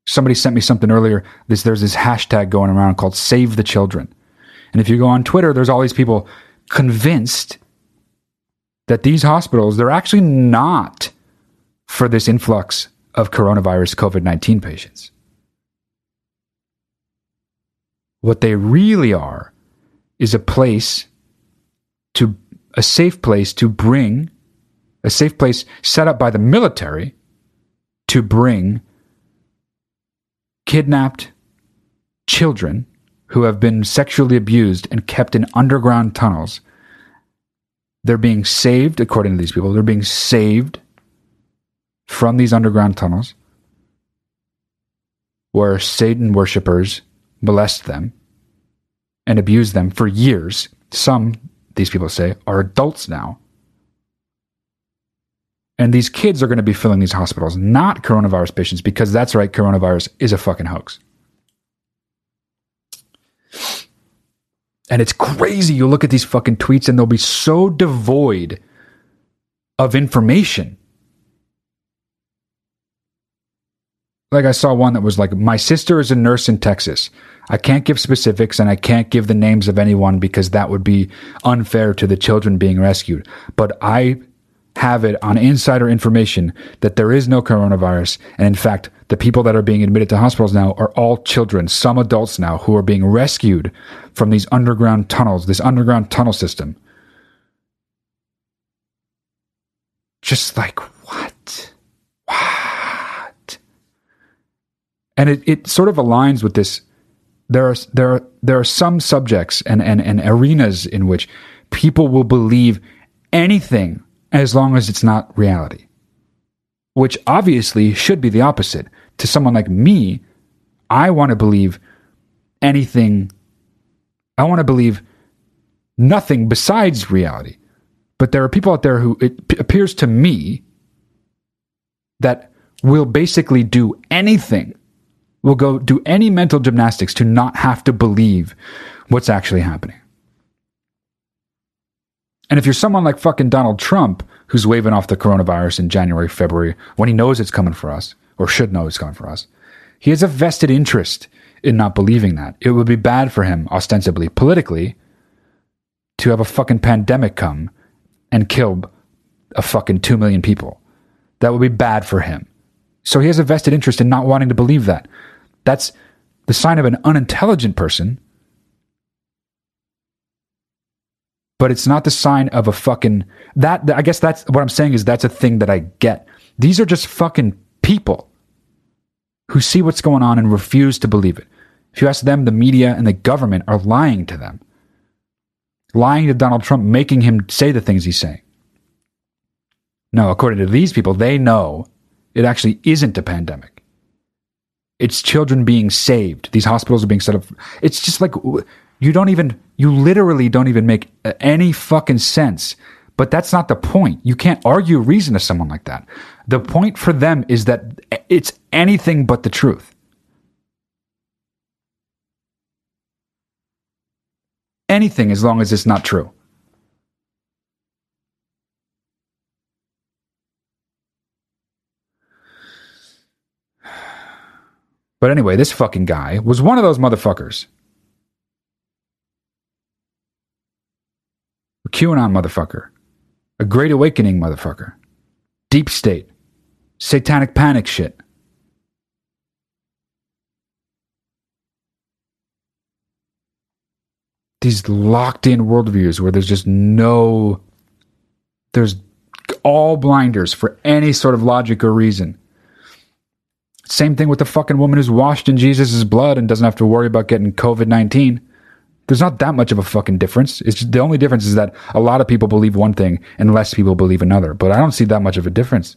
Somebody sent me something earlier. This, there's this hashtag going around called Save the Children. And if you go on Twitter, there's all these people convinced that these hospitals, they're actually not for this influx of coronavirus COVID 19 patients. What they really are is a place to, a safe place to bring, a safe place set up by the military to bring kidnapped children who have been sexually abused and kept in underground tunnels. They're being saved, according to these people, they're being saved from these underground tunnels where Satan worshippers molest them and abuse them for years. Some, these people say, are adults now. And these kids are going to be filling these hospitals, not coronavirus patients, because that's right, coronavirus is a fucking hoax. And it's crazy. You look at these fucking tweets and they'll be so devoid of information. Like I saw one that was like, My sister is a nurse in Texas. I can't give specifics and I can't give the names of anyone because that would be unfair to the children being rescued. But I have it on insider information that there is no coronavirus. And in fact, the people that are being admitted to hospitals now are all children, some adults now, who are being rescued from these underground tunnels, this underground tunnel system. Just like, what? What? And it, it sort of aligns with this. There are, there are, there are some subjects and, and, and arenas in which people will believe anything as long as it's not reality, which obviously should be the opposite. To someone like me, I want to believe anything, I want to believe nothing besides reality. But there are people out there who it appears to me that will basically do anything, will go do any mental gymnastics to not have to believe what's actually happening. And if you're someone like fucking Donald Trump, who's waving off the coronavirus in January, February, when he knows it's coming for us, or should know it's coming for us, he has a vested interest in not believing that. It would be bad for him, ostensibly, politically, to have a fucking pandemic come and kill a fucking two million people. That would be bad for him. So he has a vested interest in not wanting to believe that. That's the sign of an unintelligent person but it's not the sign of a fucking that i guess that's what i'm saying is that's a thing that i get. These are just fucking people who see what's going on and refuse to believe it. If you ask them the media and the government are lying to them. Lying to donald trump making him say the things he's saying. No according to these people they know it actually isn't a pandemic. It's children being saved. These hospitals are being set up. It's just like you don't even, you literally don't even make uh, any fucking sense. But that's not the point. You can't argue reason to someone like that. The point for them is that it's anything but the truth. Anything as long as it's not true. But anyway, this fucking guy was one of those motherfuckers A QAnon motherfucker. A Great Awakening motherfucker. Deep State. Satanic panic shit. These locked in worldviews where there's just no. There's all blinders for any sort of logic or reason. Same thing with the fucking woman who's washed in Jesus' blood and doesn't have to worry about getting COVID 19. There's not that much of a fucking difference. It's just, the only difference is that a lot of people believe one thing and less people believe another. But I don't see that much of a difference.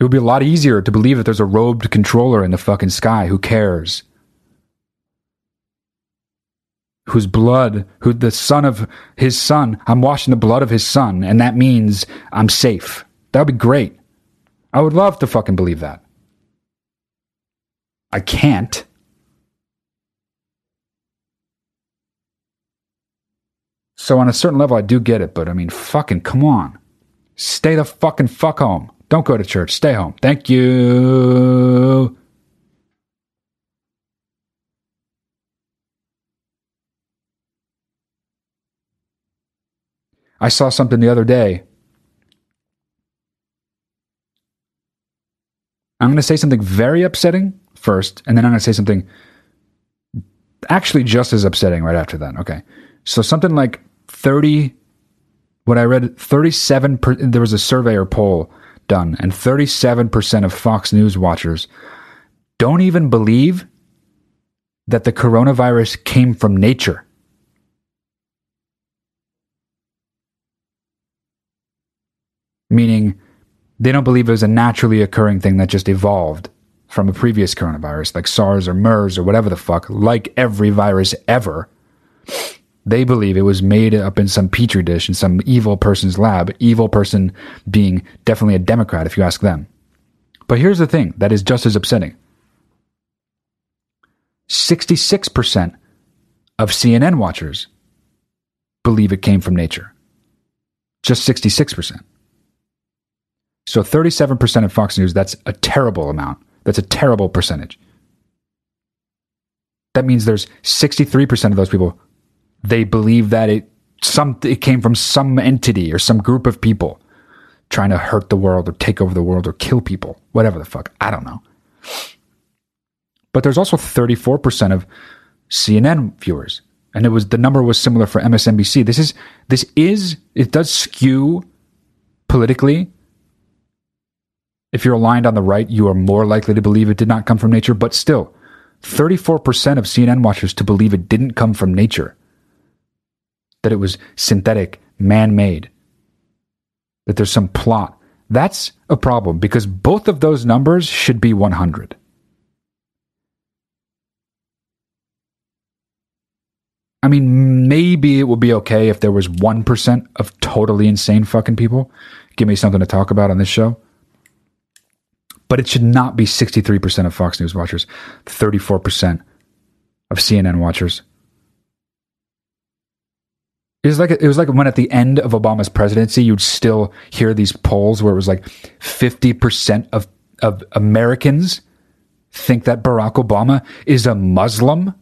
It would be a lot easier to believe that there's a robed controller in the fucking sky who cares. Whose blood, who the son of his son, I'm washing the blood of his son, and that means I'm safe. That would be great. I would love to fucking believe that. I can't. So on a certain level, I do get it, but I mean, fucking come on. Stay the fucking fuck home. Don't go to church. Stay home. Thank you. I saw something the other day. I'm going to say something very upsetting first, and then I'm going to say something actually just as upsetting right after that. Okay. So something like 30, what I read, 37, per, there was a survey or poll done, and 37% of Fox News watchers don't even believe that the coronavirus came from nature. Meaning, they don't believe it was a naturally occurring thing that just evolved from a previous coronavirus, like SARS or MERS or whatever the fuck, like every virus ever. They believe it was made up in some petri dish in some evil person's lab, evil person being definitely a Democrat, if you ask them. But here's the thing that is just as upsetting 66% of CNN watchers believe it came from nature. Just 66%. So 37% of Fox News, that's a terrible amount. That's a terrible percentage. That means there's 63% of those people they believe that it some it came from some entity or some group of people trying to hurt the world or take over the world or kill people, whatever the fuck. I don't know. But there's also 34% of CNN viewers and it was the number was similar for MSNBC. This is this is it does skew politically if you're aligned on the right, you are more likely to believe it did not come from nature, but still, 34% of CNN watchers to believe it didn't come from nature, that it was synthetic, man made, that there's some plot. That's a problem because both of those numbers should be 100. I mean, maybe it would be okay if there was 1% of totally insane fucking people. Give me something to talk about on this show but it should not be 63% of Fox News watchers, 34% of CNN watchers. It was like it was like when at the end of Obama's presidency, you'd still hear these polls where it was like 50% of, of Americans think that Barack Obama is a Muslim.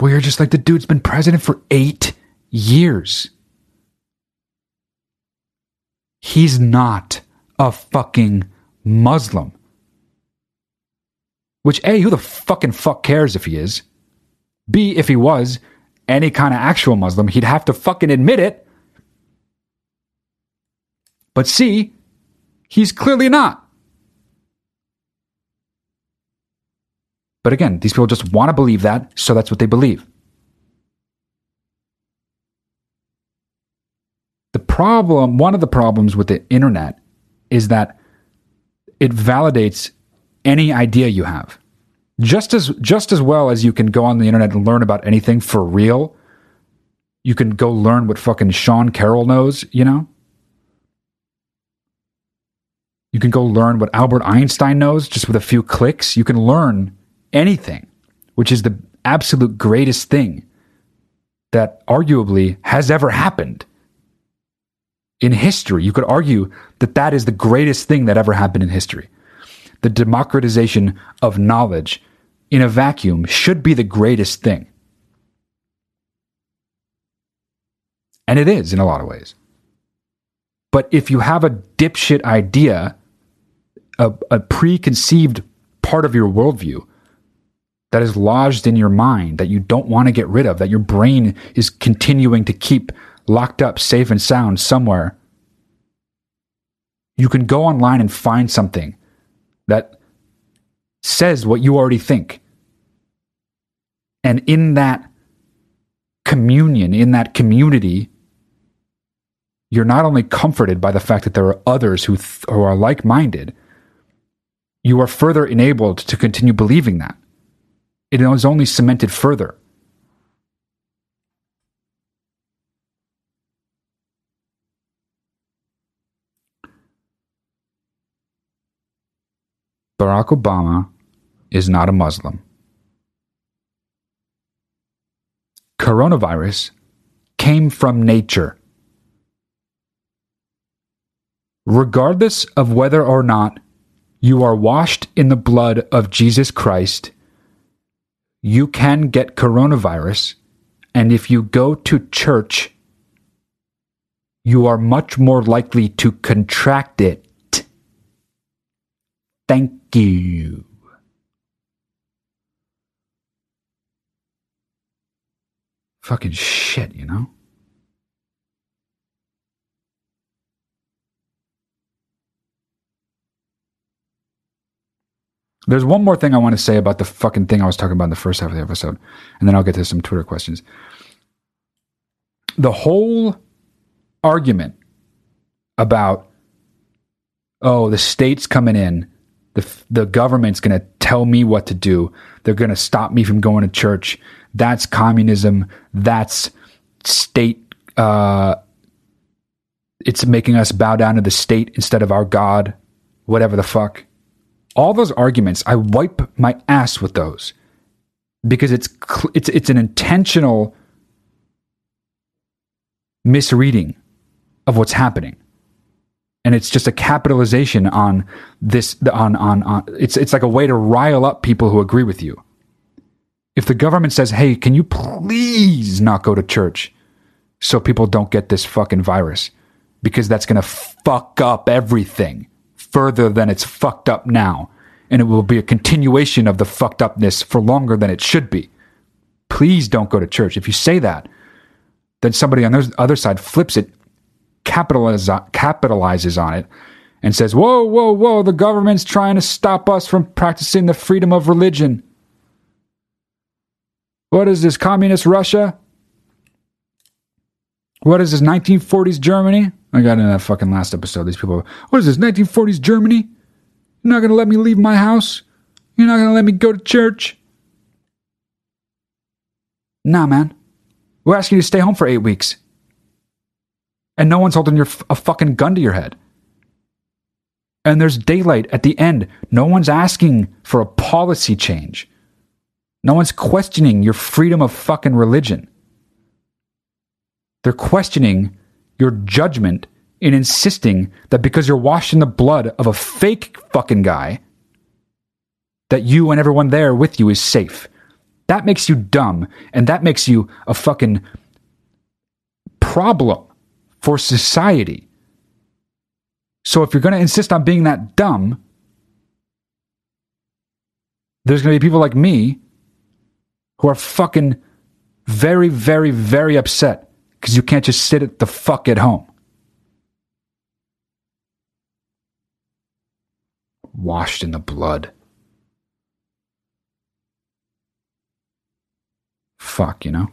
Well, you're just like the dude's been president for eight years. He's not a fucking Muslim. Which, A, who the fucking fuck cares if he is? B, if he was any kind of actual Muslim, he'd have to fucking admit it. But C, he's clearly not. But again, these people just want to believe that, so that's what they believe. The problem, one of the problems with the internet is that it validates any idea you have. Just as just as well as you can go on the internet and learn about anything for real, you can go learn what fucking Sean Carroll knows, you know? You can go learn what Albert Einstein knows just with a few clicks. You can learn anything, which is the absolute greatest thing that arguably has ever happened in history. You could argue that that is the greatest thing that ever happened in history. The democratization of knowledge in a vacuum should be the greatest thing. And it is in a lot of ways. But if you have a dipshit idea, a, a preconceived part of your worldview that is lodged in your mind that you don't want to get rid of, that your brain is continuing to keep locked up safe and sound somewhere, you can go online and find something that says what you already think. And in that communion, in that community, you're not only comforted by the fact that there are others who, th- who are like minded, you are further enabled to continue believing that. It is only cemented further. Barack Obama is not a Muslim. Coronavirus came from nature. Regardless of whether or not you are washed in the blood of Jesus Christ, you can get coronavirus. And if you go to church, you are much more likely to contract it. Thank you. Fucking shit, you know? There's one more thing I want to say about the fucking thing I was talking about in the first half of the episode, and then I'll get to some Twitter questions. The whole argument about, oh, the state's coming in, the, the government's going to tell me what to do, they're going to stop me from going to church. That's communism. That's state. Uh, it's making us bow down to the state instead of our God, whatever the fuck all those arguments, I wipe my ass with those because it's it's it's an intentional misreading of what's happening, and it's just a capitalization on this on on on. It's it's like a way to rile up people who agree with you. If the government says, "Hey, can you please not go to church?" so people don't get this fucking virus because that's going to fuck up everything further than it's fucked up now. And it will be a continuation of the fucked upness for longer than it should be. Please don't go to church. If you say that, then somebody on the other side flips it, capitalizes, capitalizes on it, and says, Whoa, whoa, whoa, the government's trying to stop us from practicing the freedom of religion. What is this, communist Russia? What is this, 1940s Germany? I got in that fucking last episode. These people, what is this, 1940s Germany? You're not going to let me leave my house? You're not going to let me go to church? Nah, man. We're asking you to stay home for eight weeks. And no one's holding your, a fucking gun to your head. And there's daylight at the end. No one's asking for a policy change. No one's questioning your freedom of fucking religion. They're questioning your judgment in insisting that because you're washed in the blood of a fake fucking guy, that you and everyone there with you is safe. That makes you dumb, and that makes you a fucking problem for society. So if you're going to insist on being that dumb, there's going to be people like me who are fucking very, very, very upset because you can't just sit at the fuck at home. Washed in the blood. Fuck, you know?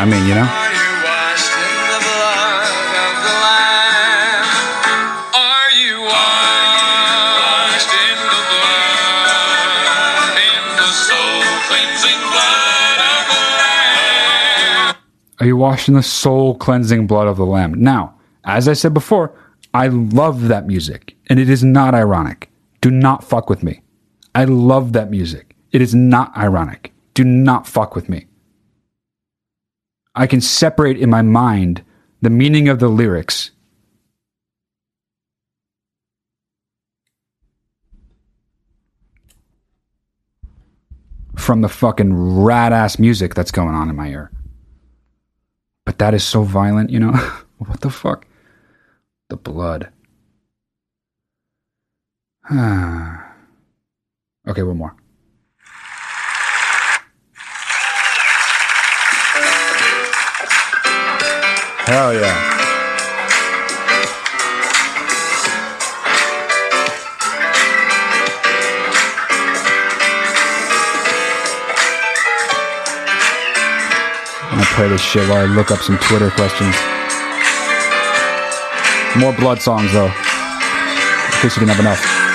I mean, you know? Are you washed in the soul cleansing blood of the Lamb? Now, as I said before, I love that music, and it is not ironic. Do not fuck with me. I love that music. It is not ironic. Do not fuck with me. I can separate in my mind the meaning of the lyrics from the fucking rad ass music that's going on in my ear. But that is so violent, you know? <laughs> what the fuck? The blood. <sighs> okay, one more. Hell yeah. I'm gonna play this shit while I look up some Twitter questions. More blood songs though. In case you didn't have enough.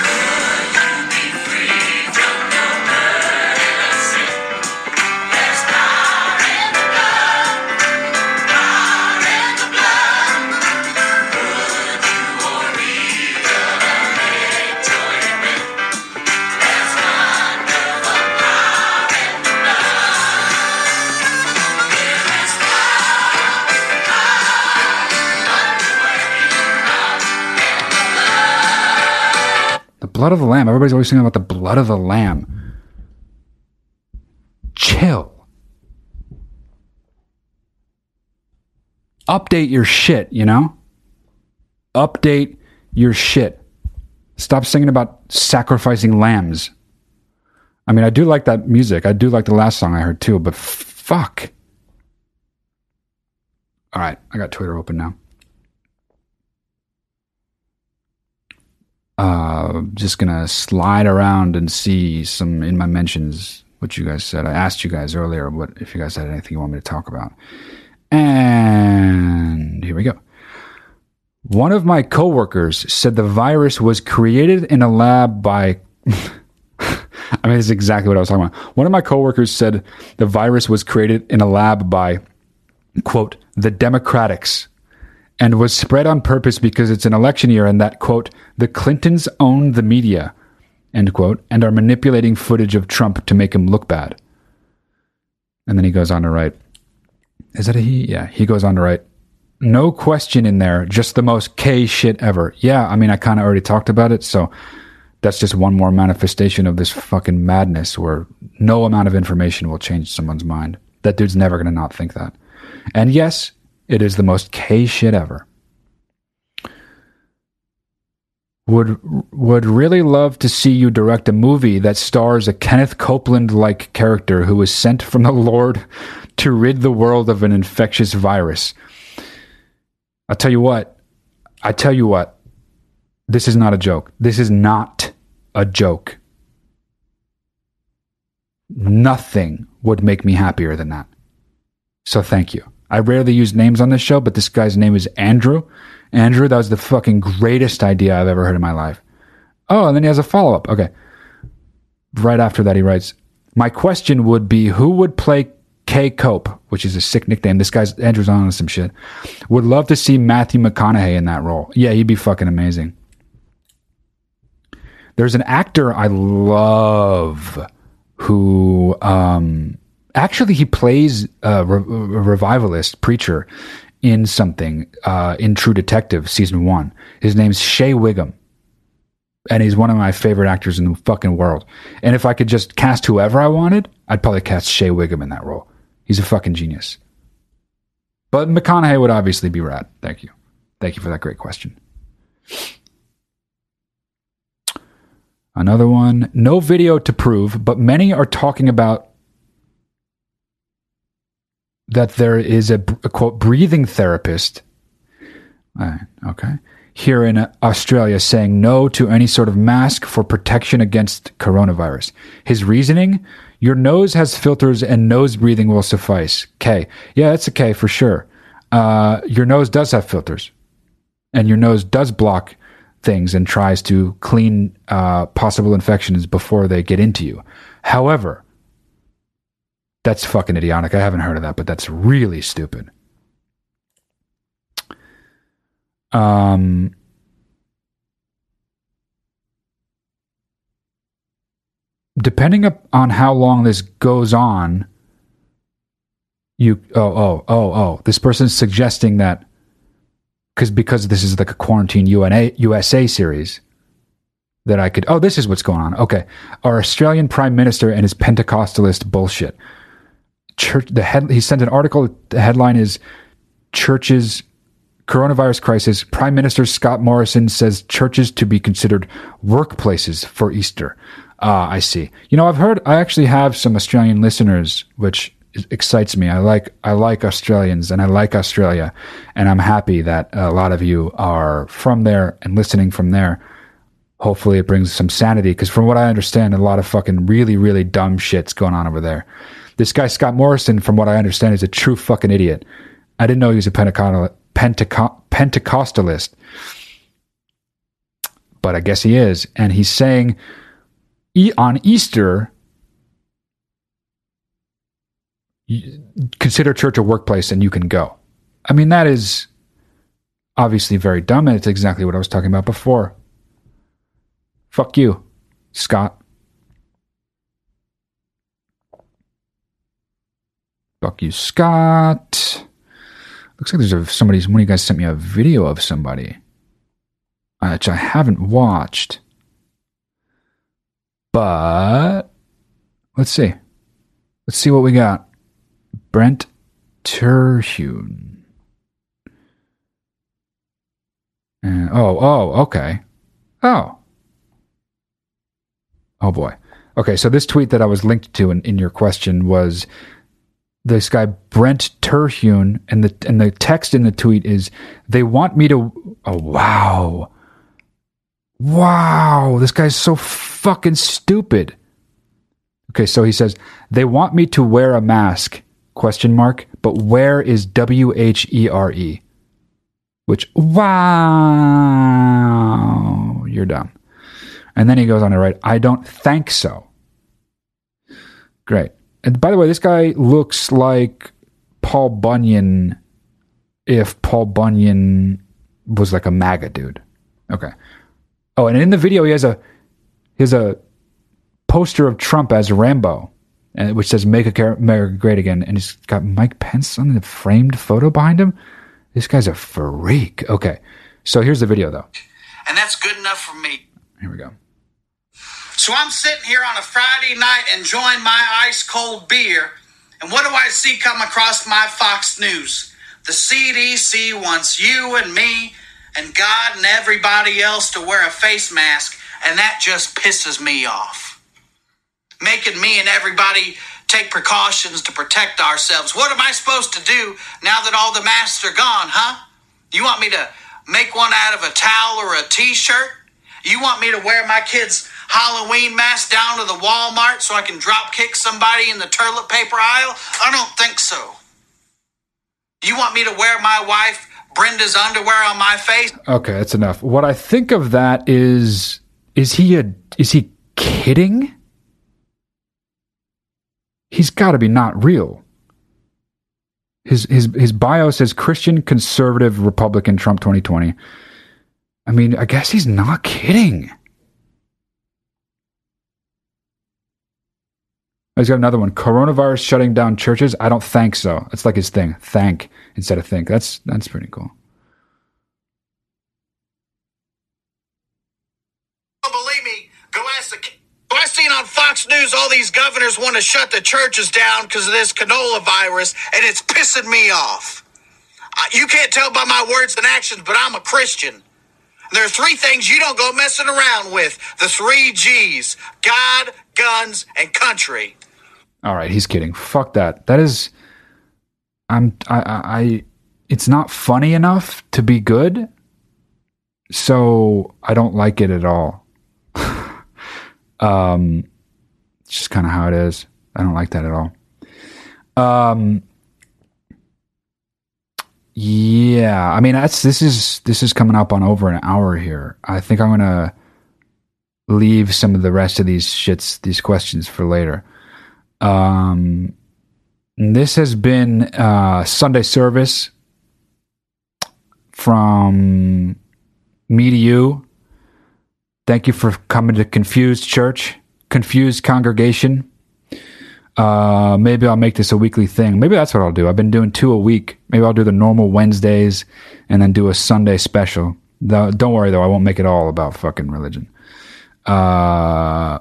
Of the lamb. Everybody's always singing about the blood of the lamb. Chill. Update your shit, you know? Update your shit. Stop singing about sacrificing lambs. I mean, I do like that music. I do like the last song I heard too, but fuck. All right, I got Twitter open now. Uh, just gonna slide around and see some in my mentions what you guys said. I asked you guys earlier what if you guys had anything you want me to talk about, and here we go. One of my coworkers said the virus was created in a lab by. <laughs> I mean, this is exactly what I was talking about. One of my coworkers said the virus was created in a lab by, quote, the Democrats and was spread on purpose because it's an election year and that, quote, the Clintons own the media, end quote, and are manipulating footage of Trump to make him look bad. And then he goes on to write, is that a he? Yeah, he goes on to write, no question in there, just the most K shit ever. Yeah, I mean, I kind of already talked about it, so that's just one more manifestation of this fucking madness where no amount of information will change someone's mind. That dude's never going to not think that. And yes, it is the most K shit ever. Would would really love to see you direct a movie that stars a Kenneth Copeland like character who was sent from the Lord to rid the world of an infectious virus. I'll tell you what. I tell you what. This is not a joke. This is not a joke. Nothing would make me happier than that. So thank you. I rarely use names on this show, but this guy's name is Andrew. Andrew, that was the fucking greatest idea I've ever heard in my life. Oh, and then he has a follow up. Okay. Right after that, he writes, My question would be who would play K Cope, which is a sick nickname. This guy's Andrew's on some shit. Would love to see Matthew McConaughey in that role. Yeah, he'd be fucking amazing. There's an actor I love who um, actually he plays a, re- a revivalist preacher in something uh, in True Detective season one. His name's Shea Whigham, and he's one of my favorite actors in the fucking world. And if I could just cast whoever I wanted, I'd probably cast Shea Whigham in that role. He's a fucking genius. But McConaughey would obviously be rad. Thank you. Thank you for that great question. Another one. No video to prove, but many are talking about that there is a, a quote breathing therapist. Uh, okay. Here in Australia, saying no to any sort of mask for protection against coronavirus. His reasoning: your nose has filters, and nose breathing will suffice. K. Yeah, that's a K for sure. Uh, your nose does have filters, and your nose does block things and tries to clean uh, possible infections before they get into you. However, that's fucking idiotic. I haven't heard of that, but that's really stupid. Um, depending on how long this goes on, you oh oh oh oh this person's suggesting that because because this is like a quarantine UNA, USA series that I could oh this is what's going on okay our Australian Prime Minister and his Pentecostalist bullshit church the head he sent an article the headline is churches coronavirus crisis prime minister scott morrison says churches to be considered workplaces for easter ah i see you know i've heard i actually have some australian listeners which excites me. I like I like Australians and I like Australia, and I'm happy that a lot of you are from there and listening from there. Hopefully, it brings some sanity because from what I understand, a lot of fucking really really dumb shit's going on over there. This guy Scott Morrison, from what I understand, is a true fucking idiot. I didn't know he was a Penteco- Pentecostalist, but I guess he is, and he's saying e- on Easter consider church a workplace and you can go. I mean, that is obviously very dumb, and it's exactly what I was talking about before. Fuck you, Scott. Fuck you, Scott. Looks like there's a somebody. One of you guys sent me a video of somebody, uh, which I haven't watched. But let's see. Let's see what we got. Brent Terhune. Uh, oh, oh, okay. Oh. Oh boy. Okay, so this tweet that I was linked to in, in your question was this guy Brent Terhune, and the and the text in the tweet is they want me to. Oh wow, wow! This guy's so fucking stupid. Okay, so he says they want me to wear a mask? Question mark. But where is W H E R E? Which wow, you're dumb. And then he goes on to write, I don't think so. Great. And by the way, this guy looks like Paul Bunyan if Paul Bunyan was like a MAGA dude. Okay. Oh, and in the video he has a he has a poster of Trump as Rambo, and which says "Make America Great Again," and he's got Mike Pence on the framed photo behind him. This guy's a freak. Okay, so here's the video though. And that's good enough for me. Here we go. So I'm sitting here on a Friday night enjoying my ice cold beer, and what do I see come across my Fox News? The CDC wants you and me and God and everybody else to wear a face mask, and that just pisses me off. Making me and everybody take precautions to protect ourselves. What am I supposed to do now that all the masks are gone, huh? You want me to make one out of a towel or a t shirt? You want me to wear my kids' Halloween mask down to the Walmart so I can drop kick somebody in the toilet paper aisle? I don't think so. You want me to wear my wife Brenda's underwear on my face? Okay, that's enough. What I think of that is is he a is he kidding? He's got to be not real. His his his bio says Christian conservative Republican Trump 2020. I mean, I guess he's not kidding. Oh, Oh, he's got another one. Coronavirus shutting down churches. I don't think so. It's like his thing. Thank instead of think. That's that's pretty cool. Don't believe me? Go ask the. Well, I seen on Fox News all these governors want to shut the churches down because of this canola virus, and it's pissing me off. You can't tell by my words and actions, but I'm a Christian. There are three things you don't go messing around with: the three G's: God, guns, and country. All right, he's kidding. Fuck that. That is, I'm I I. It's not funny enough to be good, so I don't like it at all. <laughs> um, it's just kind of how it is. I don't like that at all. Um, yeah, I mean that's this is this is coming up on over an hour here. I think I'm gonna leave some of the rest of these shits, these questions for later. Um, this has been uh, Sunday service from me to you. Thank you for coming to Confused Church, Confused Congregation. Uh, maybe I'll make this a weekly thing. Maybe that's what I'll do. I've been doing two a week. Maybe I'll do the normal Wednesdays and then do a Sunday special. Though, don't worry though, I won't make it all about fucking religion. Uh,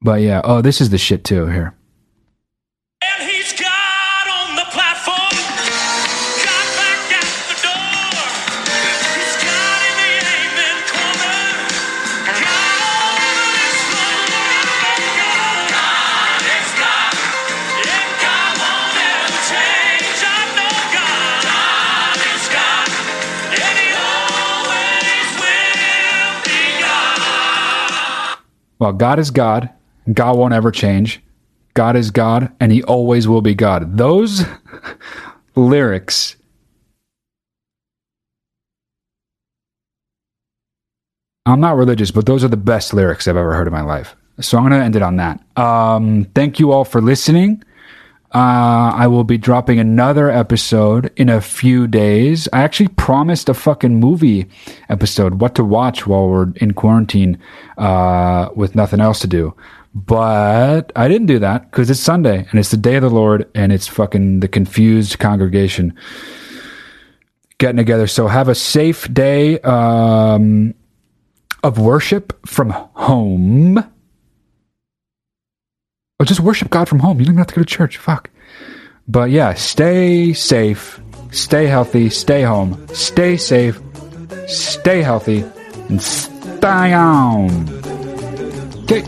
but yeah. Oh, this is the shit too. Here. Well, God is God. God won't ever change. God is God, and He always will be God. Those <laughs> lyrics. I'm not religious, but those are the best lyrics I've ever heard in my life. So I'm going to end it on that. Um, thank you all for listening. Uh, I will be dropping another episode in a few days. I actually promised a fucking movie episode, what to watch while we're in quarantine uh, with nothing else to do. But I didn't do that because it's Sunday and it's the day of the Lord and it's fucking the confused congregation getting together. So have a safe day um, of worship from home. Or just worship God from home. You don't even have to go to church. Fuck. But yeah, stay safe, stay healthy, stay home, stay safe, stay healthy, and stay on. Okay.